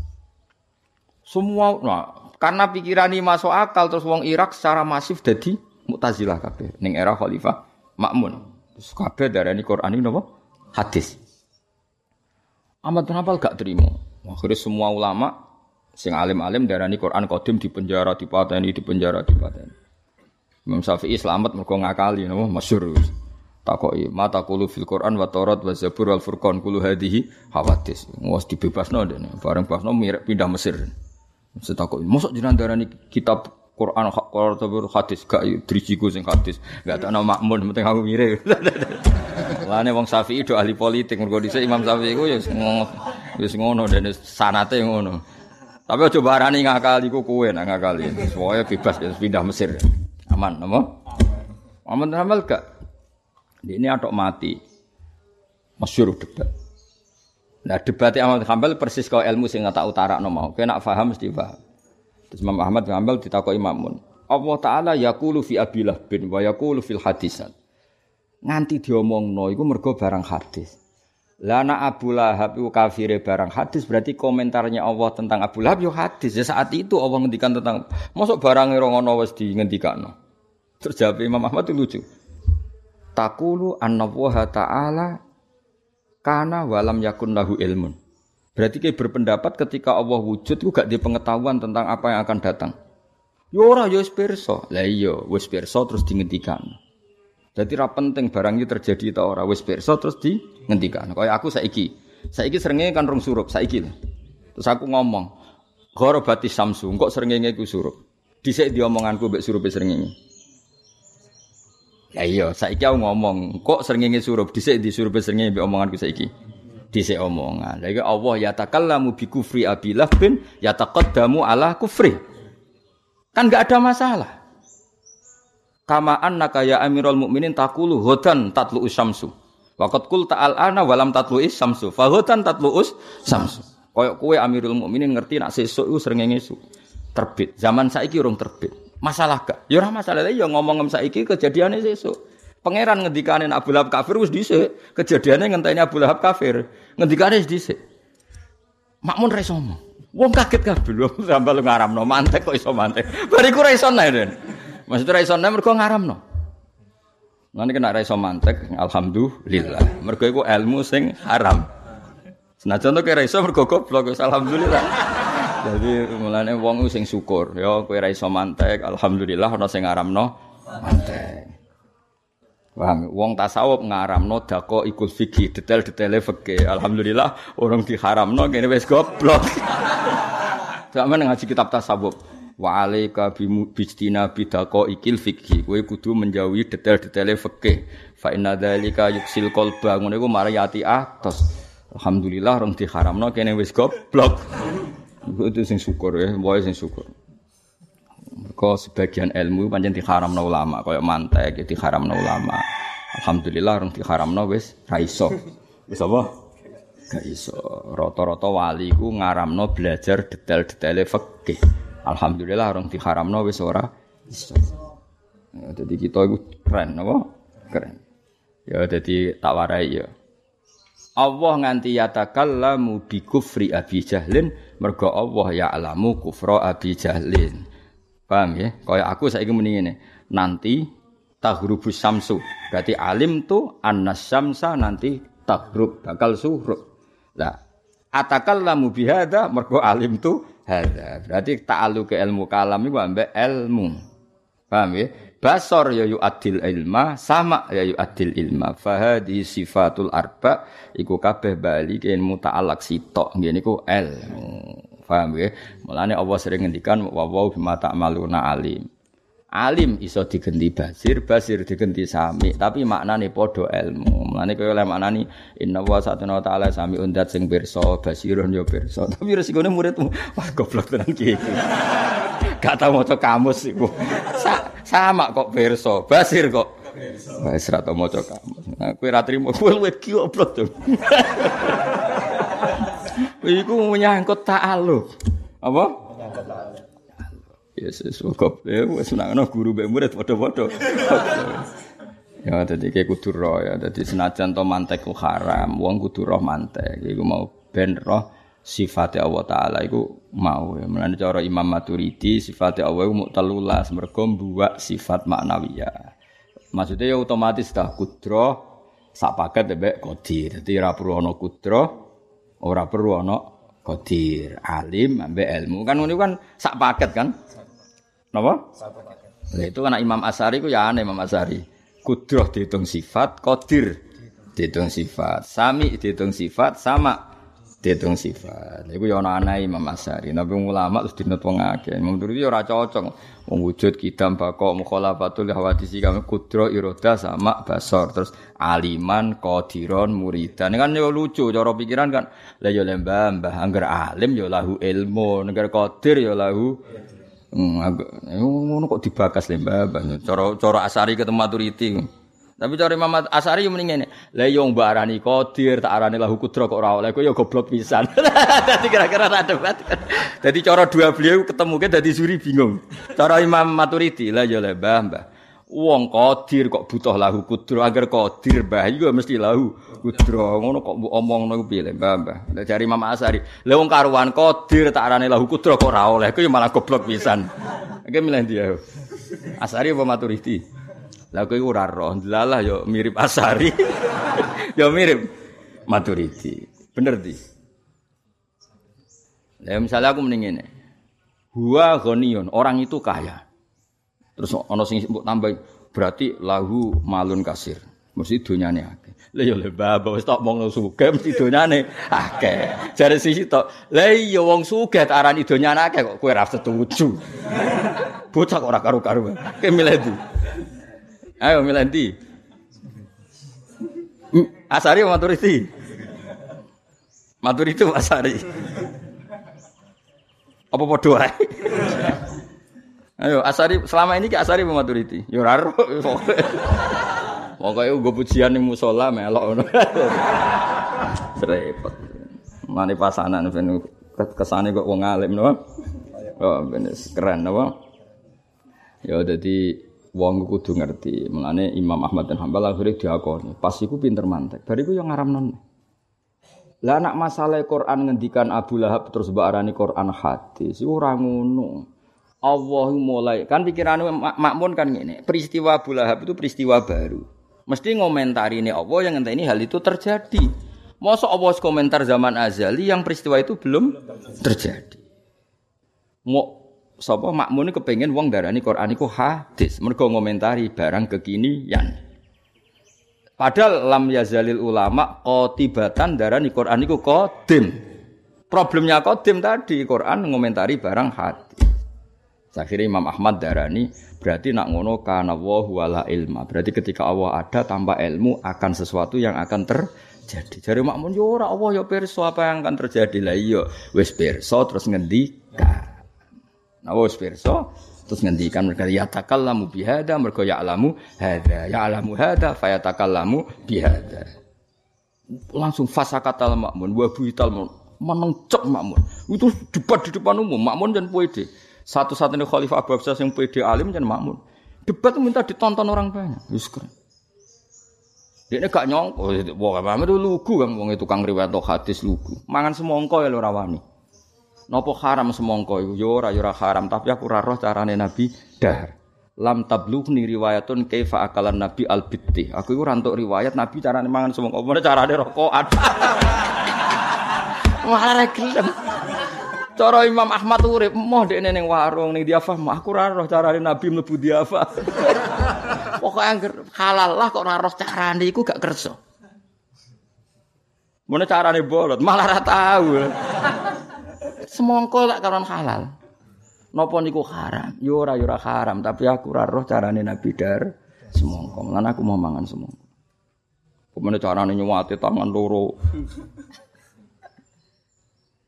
Semua nah, karena pikiran ini masuk akal terus wong Irak secara masif jadi Mu'tazilah kabeh ning era Khalifah Makmun. Terus kabeh darani Quran ini napa? Hadis. Ahmad bin Hanbal gak terima. Akhirnya semua ulama sing alim-alim darani Quran qadim di penjara, di pateni, di penjara, di. Imam Syafi'i selamat mergo ngakali napa masyhur. Takoki mata kulu fil Quran wa Taurat wa Zabur wal Furqan kulu hadhihi hawadis. Wes dibebasno dene. Bareng bebasno pindah Mesir. Setakoki mosok jenengan darani kitab Quran Quran Zabur hadis gak drijiku sing hadis. Gak nama makmun penting aku mirip. Lane wong Syafi'i do ahli politik mergo dhisik Imam Syafi'i ku ya wis ngono dene sanate ngono. Tapi aja barani ngakali ku kowe nak ngakali. Pokoke bebas pindah Mesir. Aman, apa? Aman Hamal gak? Ini atok mati. Masyur debat. Nah debatnya Ahmad Hambal persis kau ilmu sing tak utara no mau. Kena faham mesti paham. Terus Imam Ahmad Hambal ditakoi Imamun. Allah Taala yakulu fi abilah bin wa yakulu fil hadisat nganti diomongno iku mergo barang hadis. Lana Abu Lahab itu kafire barang hadis berarti komentarnya Allah tentang Abu Lahab yo hadis. Ya saat itu Allah ngendikan tentang masuk barang ora ngono di ngendikano. Terus jawab Imam Ahmad itu lucu. Takulu anna ta'ala kana walam yakun lahu ilmun. Berarti kayak berpendapat ketika Allah wujud itu gak di pengetahuan tentang apa yang akan datang. Yo ora yo pirsa. Lah iya wis pirsa terus dingendikan. Jadi ra penting barang itu terjadi ta ora wis pirsa terus di ngendikan. Kaya aku saiki. Saiki serenge kan rong surup saiki. Terus aku ngomong, "Gharabati samsu, kok srengenge ku surup." Dhisik diomonganku mbek surupe srengenge. Ya iya, saiki aku ngomong, kok srengenge surup, dhisik di surupe srengenge mbek omonganku saiki. Dhisik omongan. Lha Allah ya takallamu bi kufri abilah bin ya taqaddamu ala kufri. Kan enggak ada masalah. Kama annaka ya Amirul Mukminin takulu hodan tatlu usamsu. Waqat kul ta'al ana walam tatlu is samsu. Fa hodan tatlu us samsu. Koyok kue Amirul Mukminin ngerti nak sesuk iku srengenge su. Terbit. Zaman saiki urung terbit. Masalah gak? Ya ora masalah ya ngomong saiki kejadiane sesuk. Pangeran ngendikane Abu Lahab kafir wis dhisik. Kejadiane ngenteni Abu Lahab kafir. Ngendikane wis dhisik. Makmun ra. Wong kaget kabeh lho sampe lu ngaramno mantek kok iso mantek. Bariku ra iso nae. Maksud ra iso nae mergo ngaramno. Nanti kena ra mantek, alhamdulillah. Mergo iku ilmu sing haram. Senajan to kira iso mergo goblok, alhamdulillah. Jadi mulane wong sing syukur, ya kowe ra iso mantek, alhamdulillah ana sing ngaramno mantek. Paham? Wong tasawuf ngaramno dako ikut fikih, detail-detaile fikih. Alhamdulillah orang diharamno kene wis goblok. Zaman ngaji kitab tasawuf. Wa alaika bijtina bidako ikil fikih. Kowe kudu menjauhi detail-detaile fikih. Fa inna dzalika yuksil qalba. Ngono iku mariyati atos. Alhamdulillah orang diharamno kene wis goblok. Itu sing syukur ya, wae sing syukur. Mergo sebagian ilmu pancen diharamno ulama, kaya mantek ya diharamno ulama. Alhamdulillah orang diharamno wis ra iso. Wis apa? Gak iso. Rata-rata wali ku ngaramno belajar detail-detaile fikih. Alhamdulillah orang diharamno wis ora iso. Ya, jadi kita itu keren, apa? Keren. Ya, jadi tak warai ya. Allah nganti yatakallamu bi kufri Abi Jahlin mergo Allah ya alamu kufra Abi Jahlin. Paham ya? Kaya aku saiki muni ngene. Nanti taghrubu samsu. Berarti alim tu annas syamsa nanti taghrub bakal suhruk. Lah atakallamu bihada mergo alim tu hada. Berarti ta'alu ke ilmu kalam iku ambek ilmu. Paham ya? Basor ya adil ilma, sama ya adil ilma. Fahadi sifatul arba iku kabeh bali ke ilmu ta'alak sitok. Ngene iku ilmu. Paham ya? Mulane Allah sering ngendikan wa wa bima ta'maluna alim. Alim iso digenti basir, basir digenti sami, tapi maknane padha ilmu. Mulane kaya oleh maknani inna wa satuna ta'ala sami undat sing pirsa, basirun yo pirsa. Tapi resikone muridmu, wah goblok tenan ki. Gak tau maca kamus iku. Sa sama kok pirsa, basir kok. Wis ra tau maca kamus. Nah, kowe ra trimo, kowe luwih goblok to. Iku menyangkut ta'aluk. Apa? Yesus kok ya wis nangno guru mbek murid padha-padha. ya dadi kayak kudu roh ya dadi senajan to mantek ku haram, wong kudu roh mantek. Iku mau ben roh sifate Allah taala iku mau ya. Mulane cara Imam Maturidi sifate Allah iku telulas mergo mbuwak sifat maknawiyah. Maksudnya ya otomatis dah kudro sak paket mbek qadir. Dadi ora perlu ana kudro, ora perlu ana qadir. Alim ambek ilmu kan ngono kan sak paket kan. Napa? Nah, itu kan Imam Asari ku ya aneh Imam Asari. Kudroh dihitung sifat, kodir dihitung sifat, sami dihitung sifat, sama dihitung sifat. Iku ya ana aneh Imam Asari. Nabi ulama terus dinut wong akeh. Imam Turidi ora cocok. Wong wujud kidam bako mukhalafatul hawadisi kami kudroh iroda sama basor terus aliman qadiron muridan. Ini kan yo lucu cara pikiran kan. Lah yo lembah mbah angger alim yo lahu ilmu, angger qadir yo lahu ngono kok dibakas le Mbah. Cara cara Asari ketemu Maturiti. Tapi cara Imam Asari mending ngene. Lah yo mbak arani Qadir, tak arani lahu kudra kok ora oleh. Kok yo goblok pisan. Dadi kira-kira tak debat. Dadi cara dua beliau ketemu ke dadi suri bingung. Cara Imam Maturiti lah yo le Mbah, Mbah. Wong Qadir kok butuh lahu kudra agar Qadir Mbah iku mesti lahu kudra. Ngono kok mbok omongno ku piye Mbah, Mbah. Jari Imam Asari, "Lah wong karuan Qadir tak arane lahu kudra kok ora oleh." Yo malah goblok pisan. Iki milih dia. Asari apa Maturidi? Lah kowe ora roh, delalah yo mirip Asari. yo mirip Maturidi. Bener di. Lah misalnya aku mending ngene. Huwa ghaniyun, orang itu kaya. Terus ana sing mbok tambah berarti lahu malun kasir. Mesti donyane akeh. Lah ya lebah wis tok wong sugih mesti donyane akeh. Jare sisi tok, lah iya wong sugih tak arani donyane akeh kok kowe ora setuju. Bocah kok ora karo-karo. Kowe milih ndi? Ayo milih ndi? Asari apa Maturiti? Maturiti Asari. Apa padha wae? Ayo Asari selama ini ke Asari apa Maturiti? Yo ora ro. Pokoke nggo pujian ning musala melok ngono. Repot. Mane pasanan ben kesane kok wong alim no. Oh ben keren apa? Ya jadi wong kudu ngerti. Mulane Imam Ahmad dan Hambal akhirnya diakoni. Pas iku pinter mantek. Bariku yang ngaramnon. Lah anak masalah Quran ngendikan Abu Lahab terus arani Quran hadis iku ora ngono. Allah mulai kan pikiran makmun kan gini peristiwa Abu Lahab itu peristiwa baru. Mesti ngomentari ini Allah yang ini hal itu terjadi. Masa Allah komentar zaman azali yang peristiwa itu belum terjadi. Mau sapa makmun kepengen wong darani Quran iku hadis. Mergo ngomentari barang kekinian Padahal lam yazalil ulama qotibatan darani Quran iku qadim. Problemnya qadim tadi Quran ngomentari barang hati. Akhirnya Imam Ahmad darani berarti nak ngono kana wa wala ilma. Berarti ketika Allah ada tanpa ilmu akan sesuatu yang akan terjadi. Jari makmun yo ora Allah yo pirsa apa yang akan terjadi lah iya wis pirsa terus ngendikan. Nah wis pirsa Terus ngendikan mereka ya takallamu bihada mereka ya alamu hada ya alamu hada faya takallamu bihada. Langsung fasakatal makmun wa buital menengcek makmun. Itu debat di depan umum makmun dan pede. Satu-satunya khalifah Abu Abbas yang pede alim dan makmun. Debat minta ditonton orang banyak. Yus keren. Dia gak nyongko, wah apa itu lugu kan, wong itu kang riwayat hadis lugu. Mangan semongko ya lo rawani. Nopo haram semongko iku yo ora yo ora haram, tapi aku ora roh carane Nabi dahar. Lam tablughni riwayatun kaifa akalan Nabi al bitti. Aku iku ora riwayat Nabi carane mangan semongko. Mana carane rokokan. Malah gelem. Cara Imam Ahmad urip moh dekne ning warung ning diafah aku ora roh carane Nabi mlebu diafah. Pokoke angger halal lah kok ora roh carane iku gak kersa. Mana carane bolot malah ora tahu. Semongko tak karon halal. Napa niku haram? Yo ora yo ora haram, tapi aku ora roh carane Nabi dar semongko. Lan aku mau mangan semongko. Ke mana carane nyuwati tangan loro?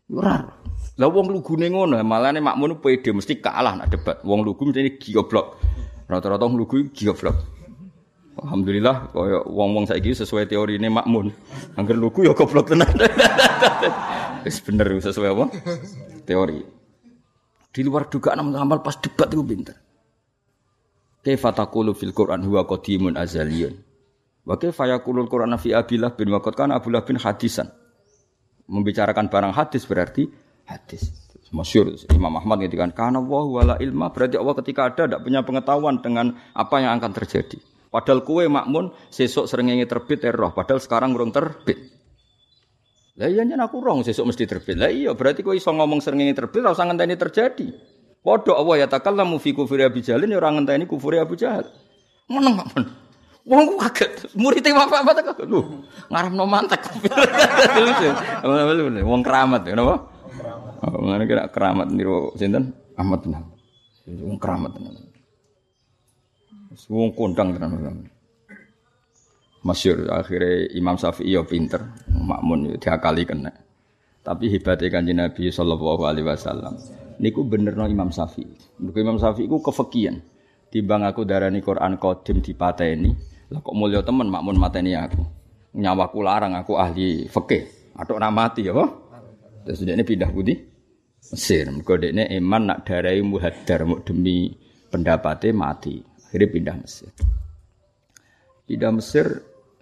Ora. Lah wong lugune ngono, malane makmun pede mesti kalah nak debat. Wong lugu mesti goblok. Rata-rata wong lugu goblok. Alhamdulillah kaya wong-wong saiki sesuai teori ini makmun. Angger lugu ya goblok tenan. Wis bener sesuai apa? Teori. Di luar dugaan amal pas debat itu pinter. Kaifa taqulu fil Qur'an huwa qadimun azaliyun. Wa kaifa yaqulu Qur'an fi Abillah bin Waqad kan Abdullah bin hadisan. Membicarakan barang hadis berarti hadis. Masyur Imam Ahmad ngendikan kana wa wala ilma berarti Allah ketika ada tidak punya pengetahuan dengan apa yang akan terjadi. Padahal kue makmun sesuk srengenge terbit roh, padahal sekarang urung terbit. Lah iya nyen aku rong sesuk mesti terbit. Lah iya berarti kowe iso ngomong srengenge terbit ora usah ngenteni terjadi. Padha Allah ya takallamu fi kufri Abi Jalin ya ora ngenteni kufur Abu Jahal. Meneng men. Wong kaget, murid apa apa tak lho. Ngaramno mantek. Wong keramat napa? Oh, ngene kira keramat niru sinten? Ahmad bin Wong keramat tenan. Wong kondang tenan. Masyur akhirnya Imam Syafi'i ya pinter, makmun ya diakali kena. Tapi hebatnya kanji Nabi Sallallahu Alaihi Wasallam. Niku bener no Imam Syafi'i. Mereka Imam Syafi'i ku kefakian. Timbang aku darani Quran kodim di ini. Lah kok mulia temen makmun mateni aku. Nyawaku larang aku ahli fikih. Atau mati ya Terus dia pindah putih Mesir. Mereka ini iman nak darai muhadar demi pendapatnya mati. Akhirnya pindah Mesir. Pindah Mesir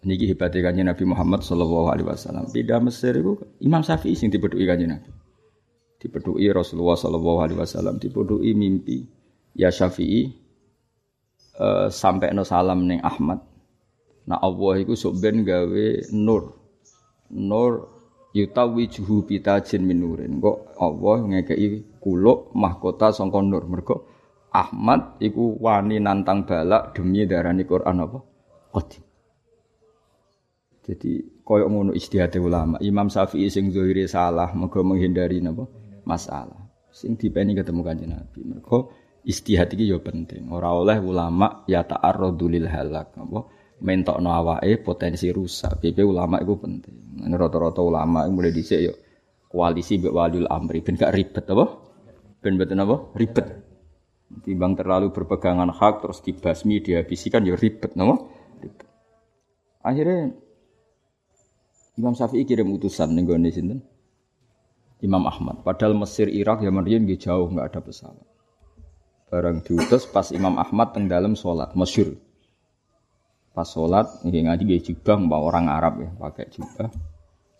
Niki kanjeng Nabi Muhammad Shallallahu Alaihi Wasallam. Pindah Mesir itu Imam Syafi'i sing dipedui kanjeng Nabi. Dipedui Rasulullah Shallallahu Alaihi Wasallam. Dipedui mimpi ya Syafi'i uh, sampai no salam neng Ahmad. Nah Allah itu soben gawe nur, nur yutawi juhu jin minurin. Kok Allah ngekei kuluk mahkota songkon nur. Mereka Ahmad iku wani nantang balak demi darani Quran apa? Qadim. Jadi koyok ngono istihad ulama. Imam Syafi'i sing zahire salah mergo menghindari napa masalah. Sing dipeni ketemu Kanjeng Nabi. Mergo istihad iki ya penting. Ora oleh ulama ya ta'arradu lil halak apa mentokno awake potensi rusak. PP ulama itu penting. Ini rata-rata ulama mulai dhisik ya koalisi mbek waliul amri ben gak ribet apa? Ben mboten apa? Ribet. Timbang terlalu berpegangan hak terus dibasmi dihabisi kan ya ribet napa? Ribet. Akhirnya Imam Syafi'i kirim utusan ning gone sinten? Imam Ahmad. Padahal Mesir, Irak, Yaman riyen nggih jauh nggak ada pesawat. Barang diutus pas Imam Ahmad teng dalam sholat, masyur. Pas sholat, ini ngaji gaya jubah, mbak orang Arab ya, pakai jubah.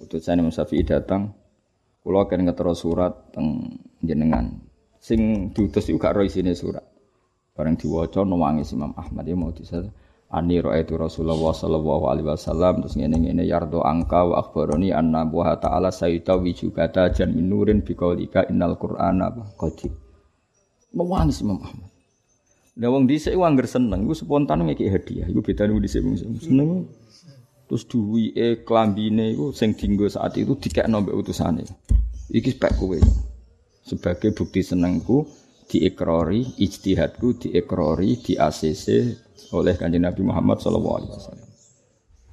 Utusan Imam Syafi'i datang, kulo akan ngetero surat teng jenengan. Sing diutus juga roh sini surat. Barang diwaca nangis Imam Ahmad ya mau disal. Ani itu Rasulullah sallallahu alaihi wasallam terus ngene-ngene yardo angka wa akhbaroni anna wa ta'ala sayyida wijubata jan minurin biqaulika innal qur'ana qadim. Nangis Imam Ahmad. Lah wong dhisik ku angger seneng, iku spontan ngeki hadiah. Iku bedane wong dhisik wong seneng. Terus duwike klambine iku sing dienggo saat itu dikekno mbek utusane. Iki spek kowe. Sebagai bukti senengku diekrori, ijtihadku diekrori, di ACC oleh kanjeng Nabi Muhammad sallallahu alaihi wasallam.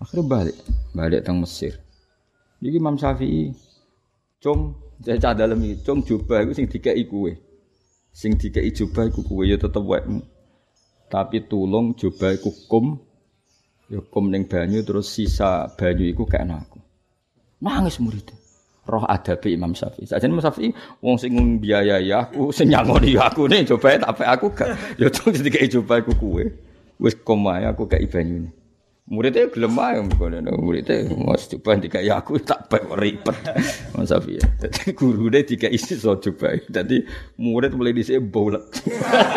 Akhirnya balik, balik teng Mesir. Jadi Imam Syafi'i, cung, saya cah dalam ini, cung jubah itu sing dikai kue, sing dikai jubah itu kue ya tetep wekmu. Tapi tulung jubah itu kum, ya kum neng banyu terus sisa banyu itu kayak aku. Nangis muridnya roh adabe Imam Syafi'i. Saja Imam Syafi'i wong sing biayai aku, sing nyangoni aku nih coba tapi aku gak ya tuh jadi coba aku kue. Wis komae aku gak ibanyune. Muridnya gelem ae ngono muridnya mas coba dikai aku tak bae ribet. Mas Syafi'i. Dadi gurune dikai iso coba. Dadi murid mulai dhisik bolet.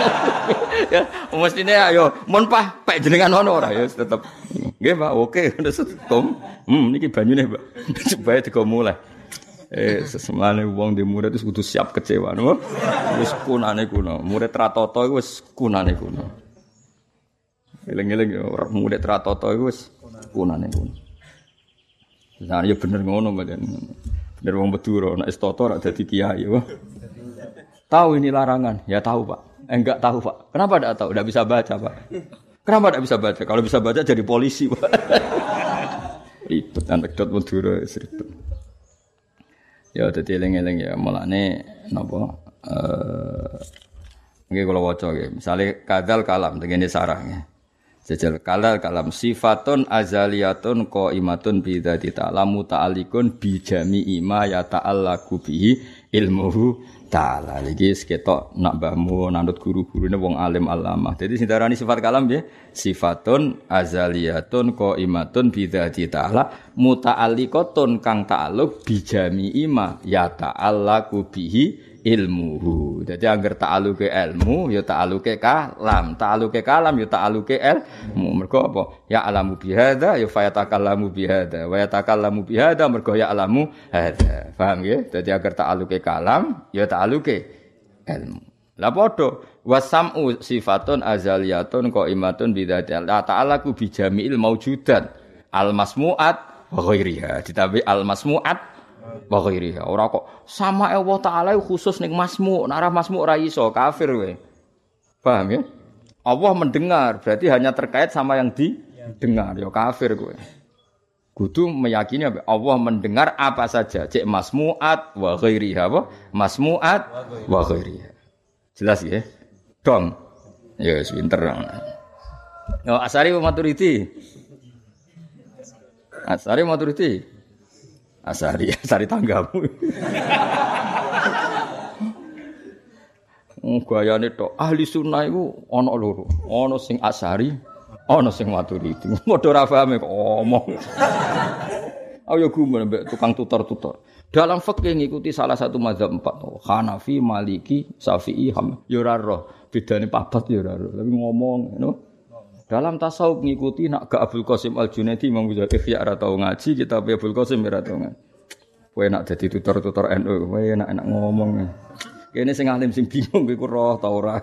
ya mestine ayo mon pah pek jenengan ono ora ya tetep. Nggih Pak, oke. Kom. Hmm niki banyune Pak. Coba digo mulai. Eh sesemane wong di murid wis kudu siap kecewa no. Wis kunane kuno. Murid ratoto wis kunane kuno. Eling-eling ora murid ratoto iku wis kunane kuno. Nah, ya bener ngono badan. Bener wong Madura nek toto ora dadi kiai. Tahu ini larangan? Ya tahu, Pak. Eh, enggak tahu, Pak. Kenapa enggak tahu? Enggak bisa baca, Pak. Kenapa enggak bisa baca? Kalau bisa baca jadi polisi, Pak. ribet anekdot Madura ribet. Ya dadi eling-eling ya mulane napa eh nggih kula waca nggih. Misale kadal kalam tengene sarah nggih. Jajal kalal kalam sifatun azaliyatun qaimatun bi dzati ta'ala muta'alliqun bi jami'i ma ya ta'allaqu bihi ilmuhu ta'ala. Iki seketok nak mbahmu nanut guru-gurune wong alim alamah. Jadi sing darani sifat kalam ya sifatun azaliyatun qaimatun bi dzati ta'ala muta'alliqatun kang ta'alluq bi jami'i ma ya ta'allaqu bihi ilmuhu. Jadi angger ta'aluke ilmu ya ta'aluke kalam, ta'aluke kalam ya ta'aluke ilmu. Mergo apa? Ya alamu bihada ya fayatakallamu bihada. Wa yatakallamu bihada mergo ya alamu hada. Paham ya? Jadi angger ta'aluke kalam ya ta'aluke ilmu. Lah padha wasam'u sifatun azaliyatun qaimatun bidzati Allah ta'ala ku bijami'il maujudat al masmu'at wa ghairiha. Ditambahi al wa ghairiha. Ora kok sama Allah taala khusus ning masmu, ora masmu ora iso kafir kowe. Paham ya? Allah mendengar, berarti hanya terkait sama yang didengar, ya kafir kowe. Kudu meyakini Allah mendengar apa saja, cek masmuat wa ghairiha apa? Masmuat wa ghairiha. Jelas ya? Dong. Ya yes, pinter. Yo Asari Maturidi. Asari Maturidi. Asari, asari tanggamu. Oh, gayane tok ahli sunnah iku ana loro. Ana sing asari, ana sing maturidi. Padha ora paham kok omong. Ayo gumun mbek tukang tutor-tutor. Dalam fikih ngikuti salah satu mazhab empat, Hanafi, Maliki, Syafi'i, Ham. Ya ora roh, papat ya ora roh. Tapi ngomong, you know? Dalam tasawuf ngikuti nak ke Abdul Qasim Al Junaidi Imam Ghazali ikhya ora tau ngaji, kita Abdul Qasim ora tau ngaji. Kowe nak dadi tutor-tutor NU, kowe enak-enak ngomong. Kene sing alim sing bingung kowe roh ta ora.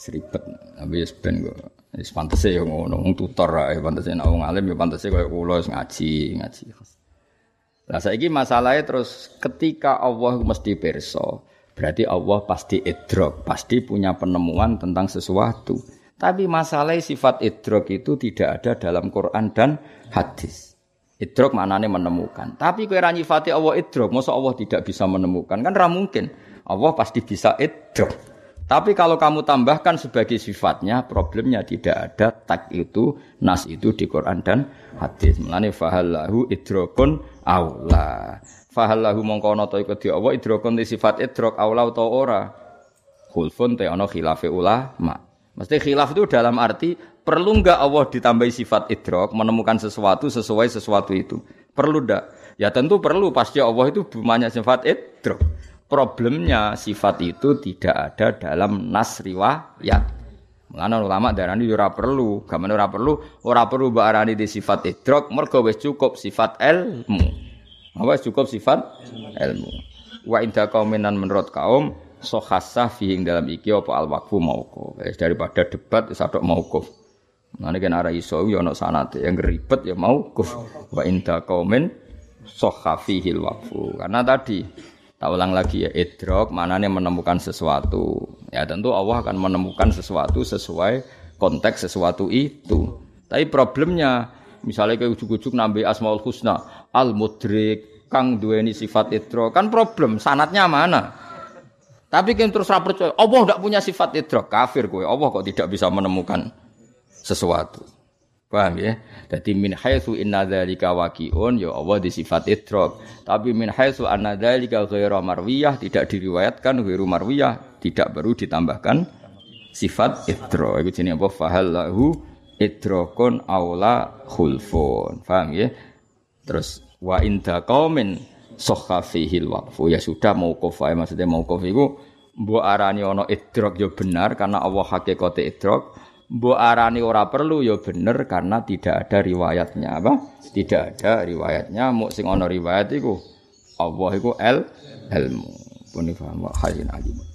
Seribet, wis ben kok. Wis pantese ya ngono, wong tutor ae pantese nek wong alim ya pantese koyo kula wis ngaji, ngaji. Lah saiki masalahnya terus ketika Allah mesti perso, berarti Allah pasti idrok, pasti punya penemuan tentang sesuatu. Tapi masalah sifat idrok itu tidak ada dalam Quran dan hadis. Idrok maknanya menemukan. Tapi kue nyifati Allah idrok, masa Allah tidak bisa menemukan? Kan mungkin. Allah pasti bisa idrok. Tapi kalau kamu tambahkan sebagai sifatnya, problemnya tidak ada tak itu, nas itu di Quran dan hadis. Melani fahallahu idrokun aula. Fahallahu mongko ana ta iku di Allah idrokun di sifat idrok aula utawa ora. khulfun te ana khilafe ulama. Mesti khilaf itu dalam arti perlu enggak Allah ditambahi sifat idrok menemukan sesuatu sesuai sesuatu itu. Perlu enggak? Ya tentu perlu pasti Allah itu bumanya sifat idrok. Problemnya sifat itu tidak ada dalam nas riwayat. Mulane ulama darani ora perlu, gamane ora perlu, ora perlu mbok arani di sifat idrok, mergo wis cukup sifat ilmu. Apa cukup sifat ilmu. Wa inda qauminan menurut kaum sohasah fi dalam iki apa al waqfu mauquf. Daripada debat wis adok mauquf. Mulane kan ara iso yo ana sanate yang ribet ya mauquf. Wa inda qaumin sohha fihi waqfu. Karena tadi Tak ulang lagi ya, idrok maknanya menemukan sesuatu. Ya tentu Allah akan menemukan sesuatu sesuai konteks sesuatu itu. Tapi problemnya, misalnya kayak ujuk-ujuk nambahi asmaul husna, al mudrik, kang duweni sifat idrok, kan problem. Sanatnya mana? Tapi kan terus percaya, Allah tidak punya sifat idrok, kafir gue. Allah kok tidak bisa menemukan sesuatu. Paham ya? Jadi min haitsu inna dzalika waqi'un ya Allah di sifat idrok. Tapi min haitsu anna dzalika ghairu marwiyah tidak diriwayatkan ghairu marwiyah tidak baru ditambahkan sifat idrok. Itu jenenge apa? Fahallahu idrokun aula khulfun. Paham ya? Terus wa inda qaumin sahha fihi waqfu. Ya sudah mauquf ae maksudnya mauquf iku mbok arani ana idrok ya benar karena Allah hakikate idrok Mbok arani ora perlu ya bener karena tidak ada riwayatnya apa? Tidak ada riwayatnya, muk sing ana riwayat iku Allah iku el ilmu. Pun paham wa alim.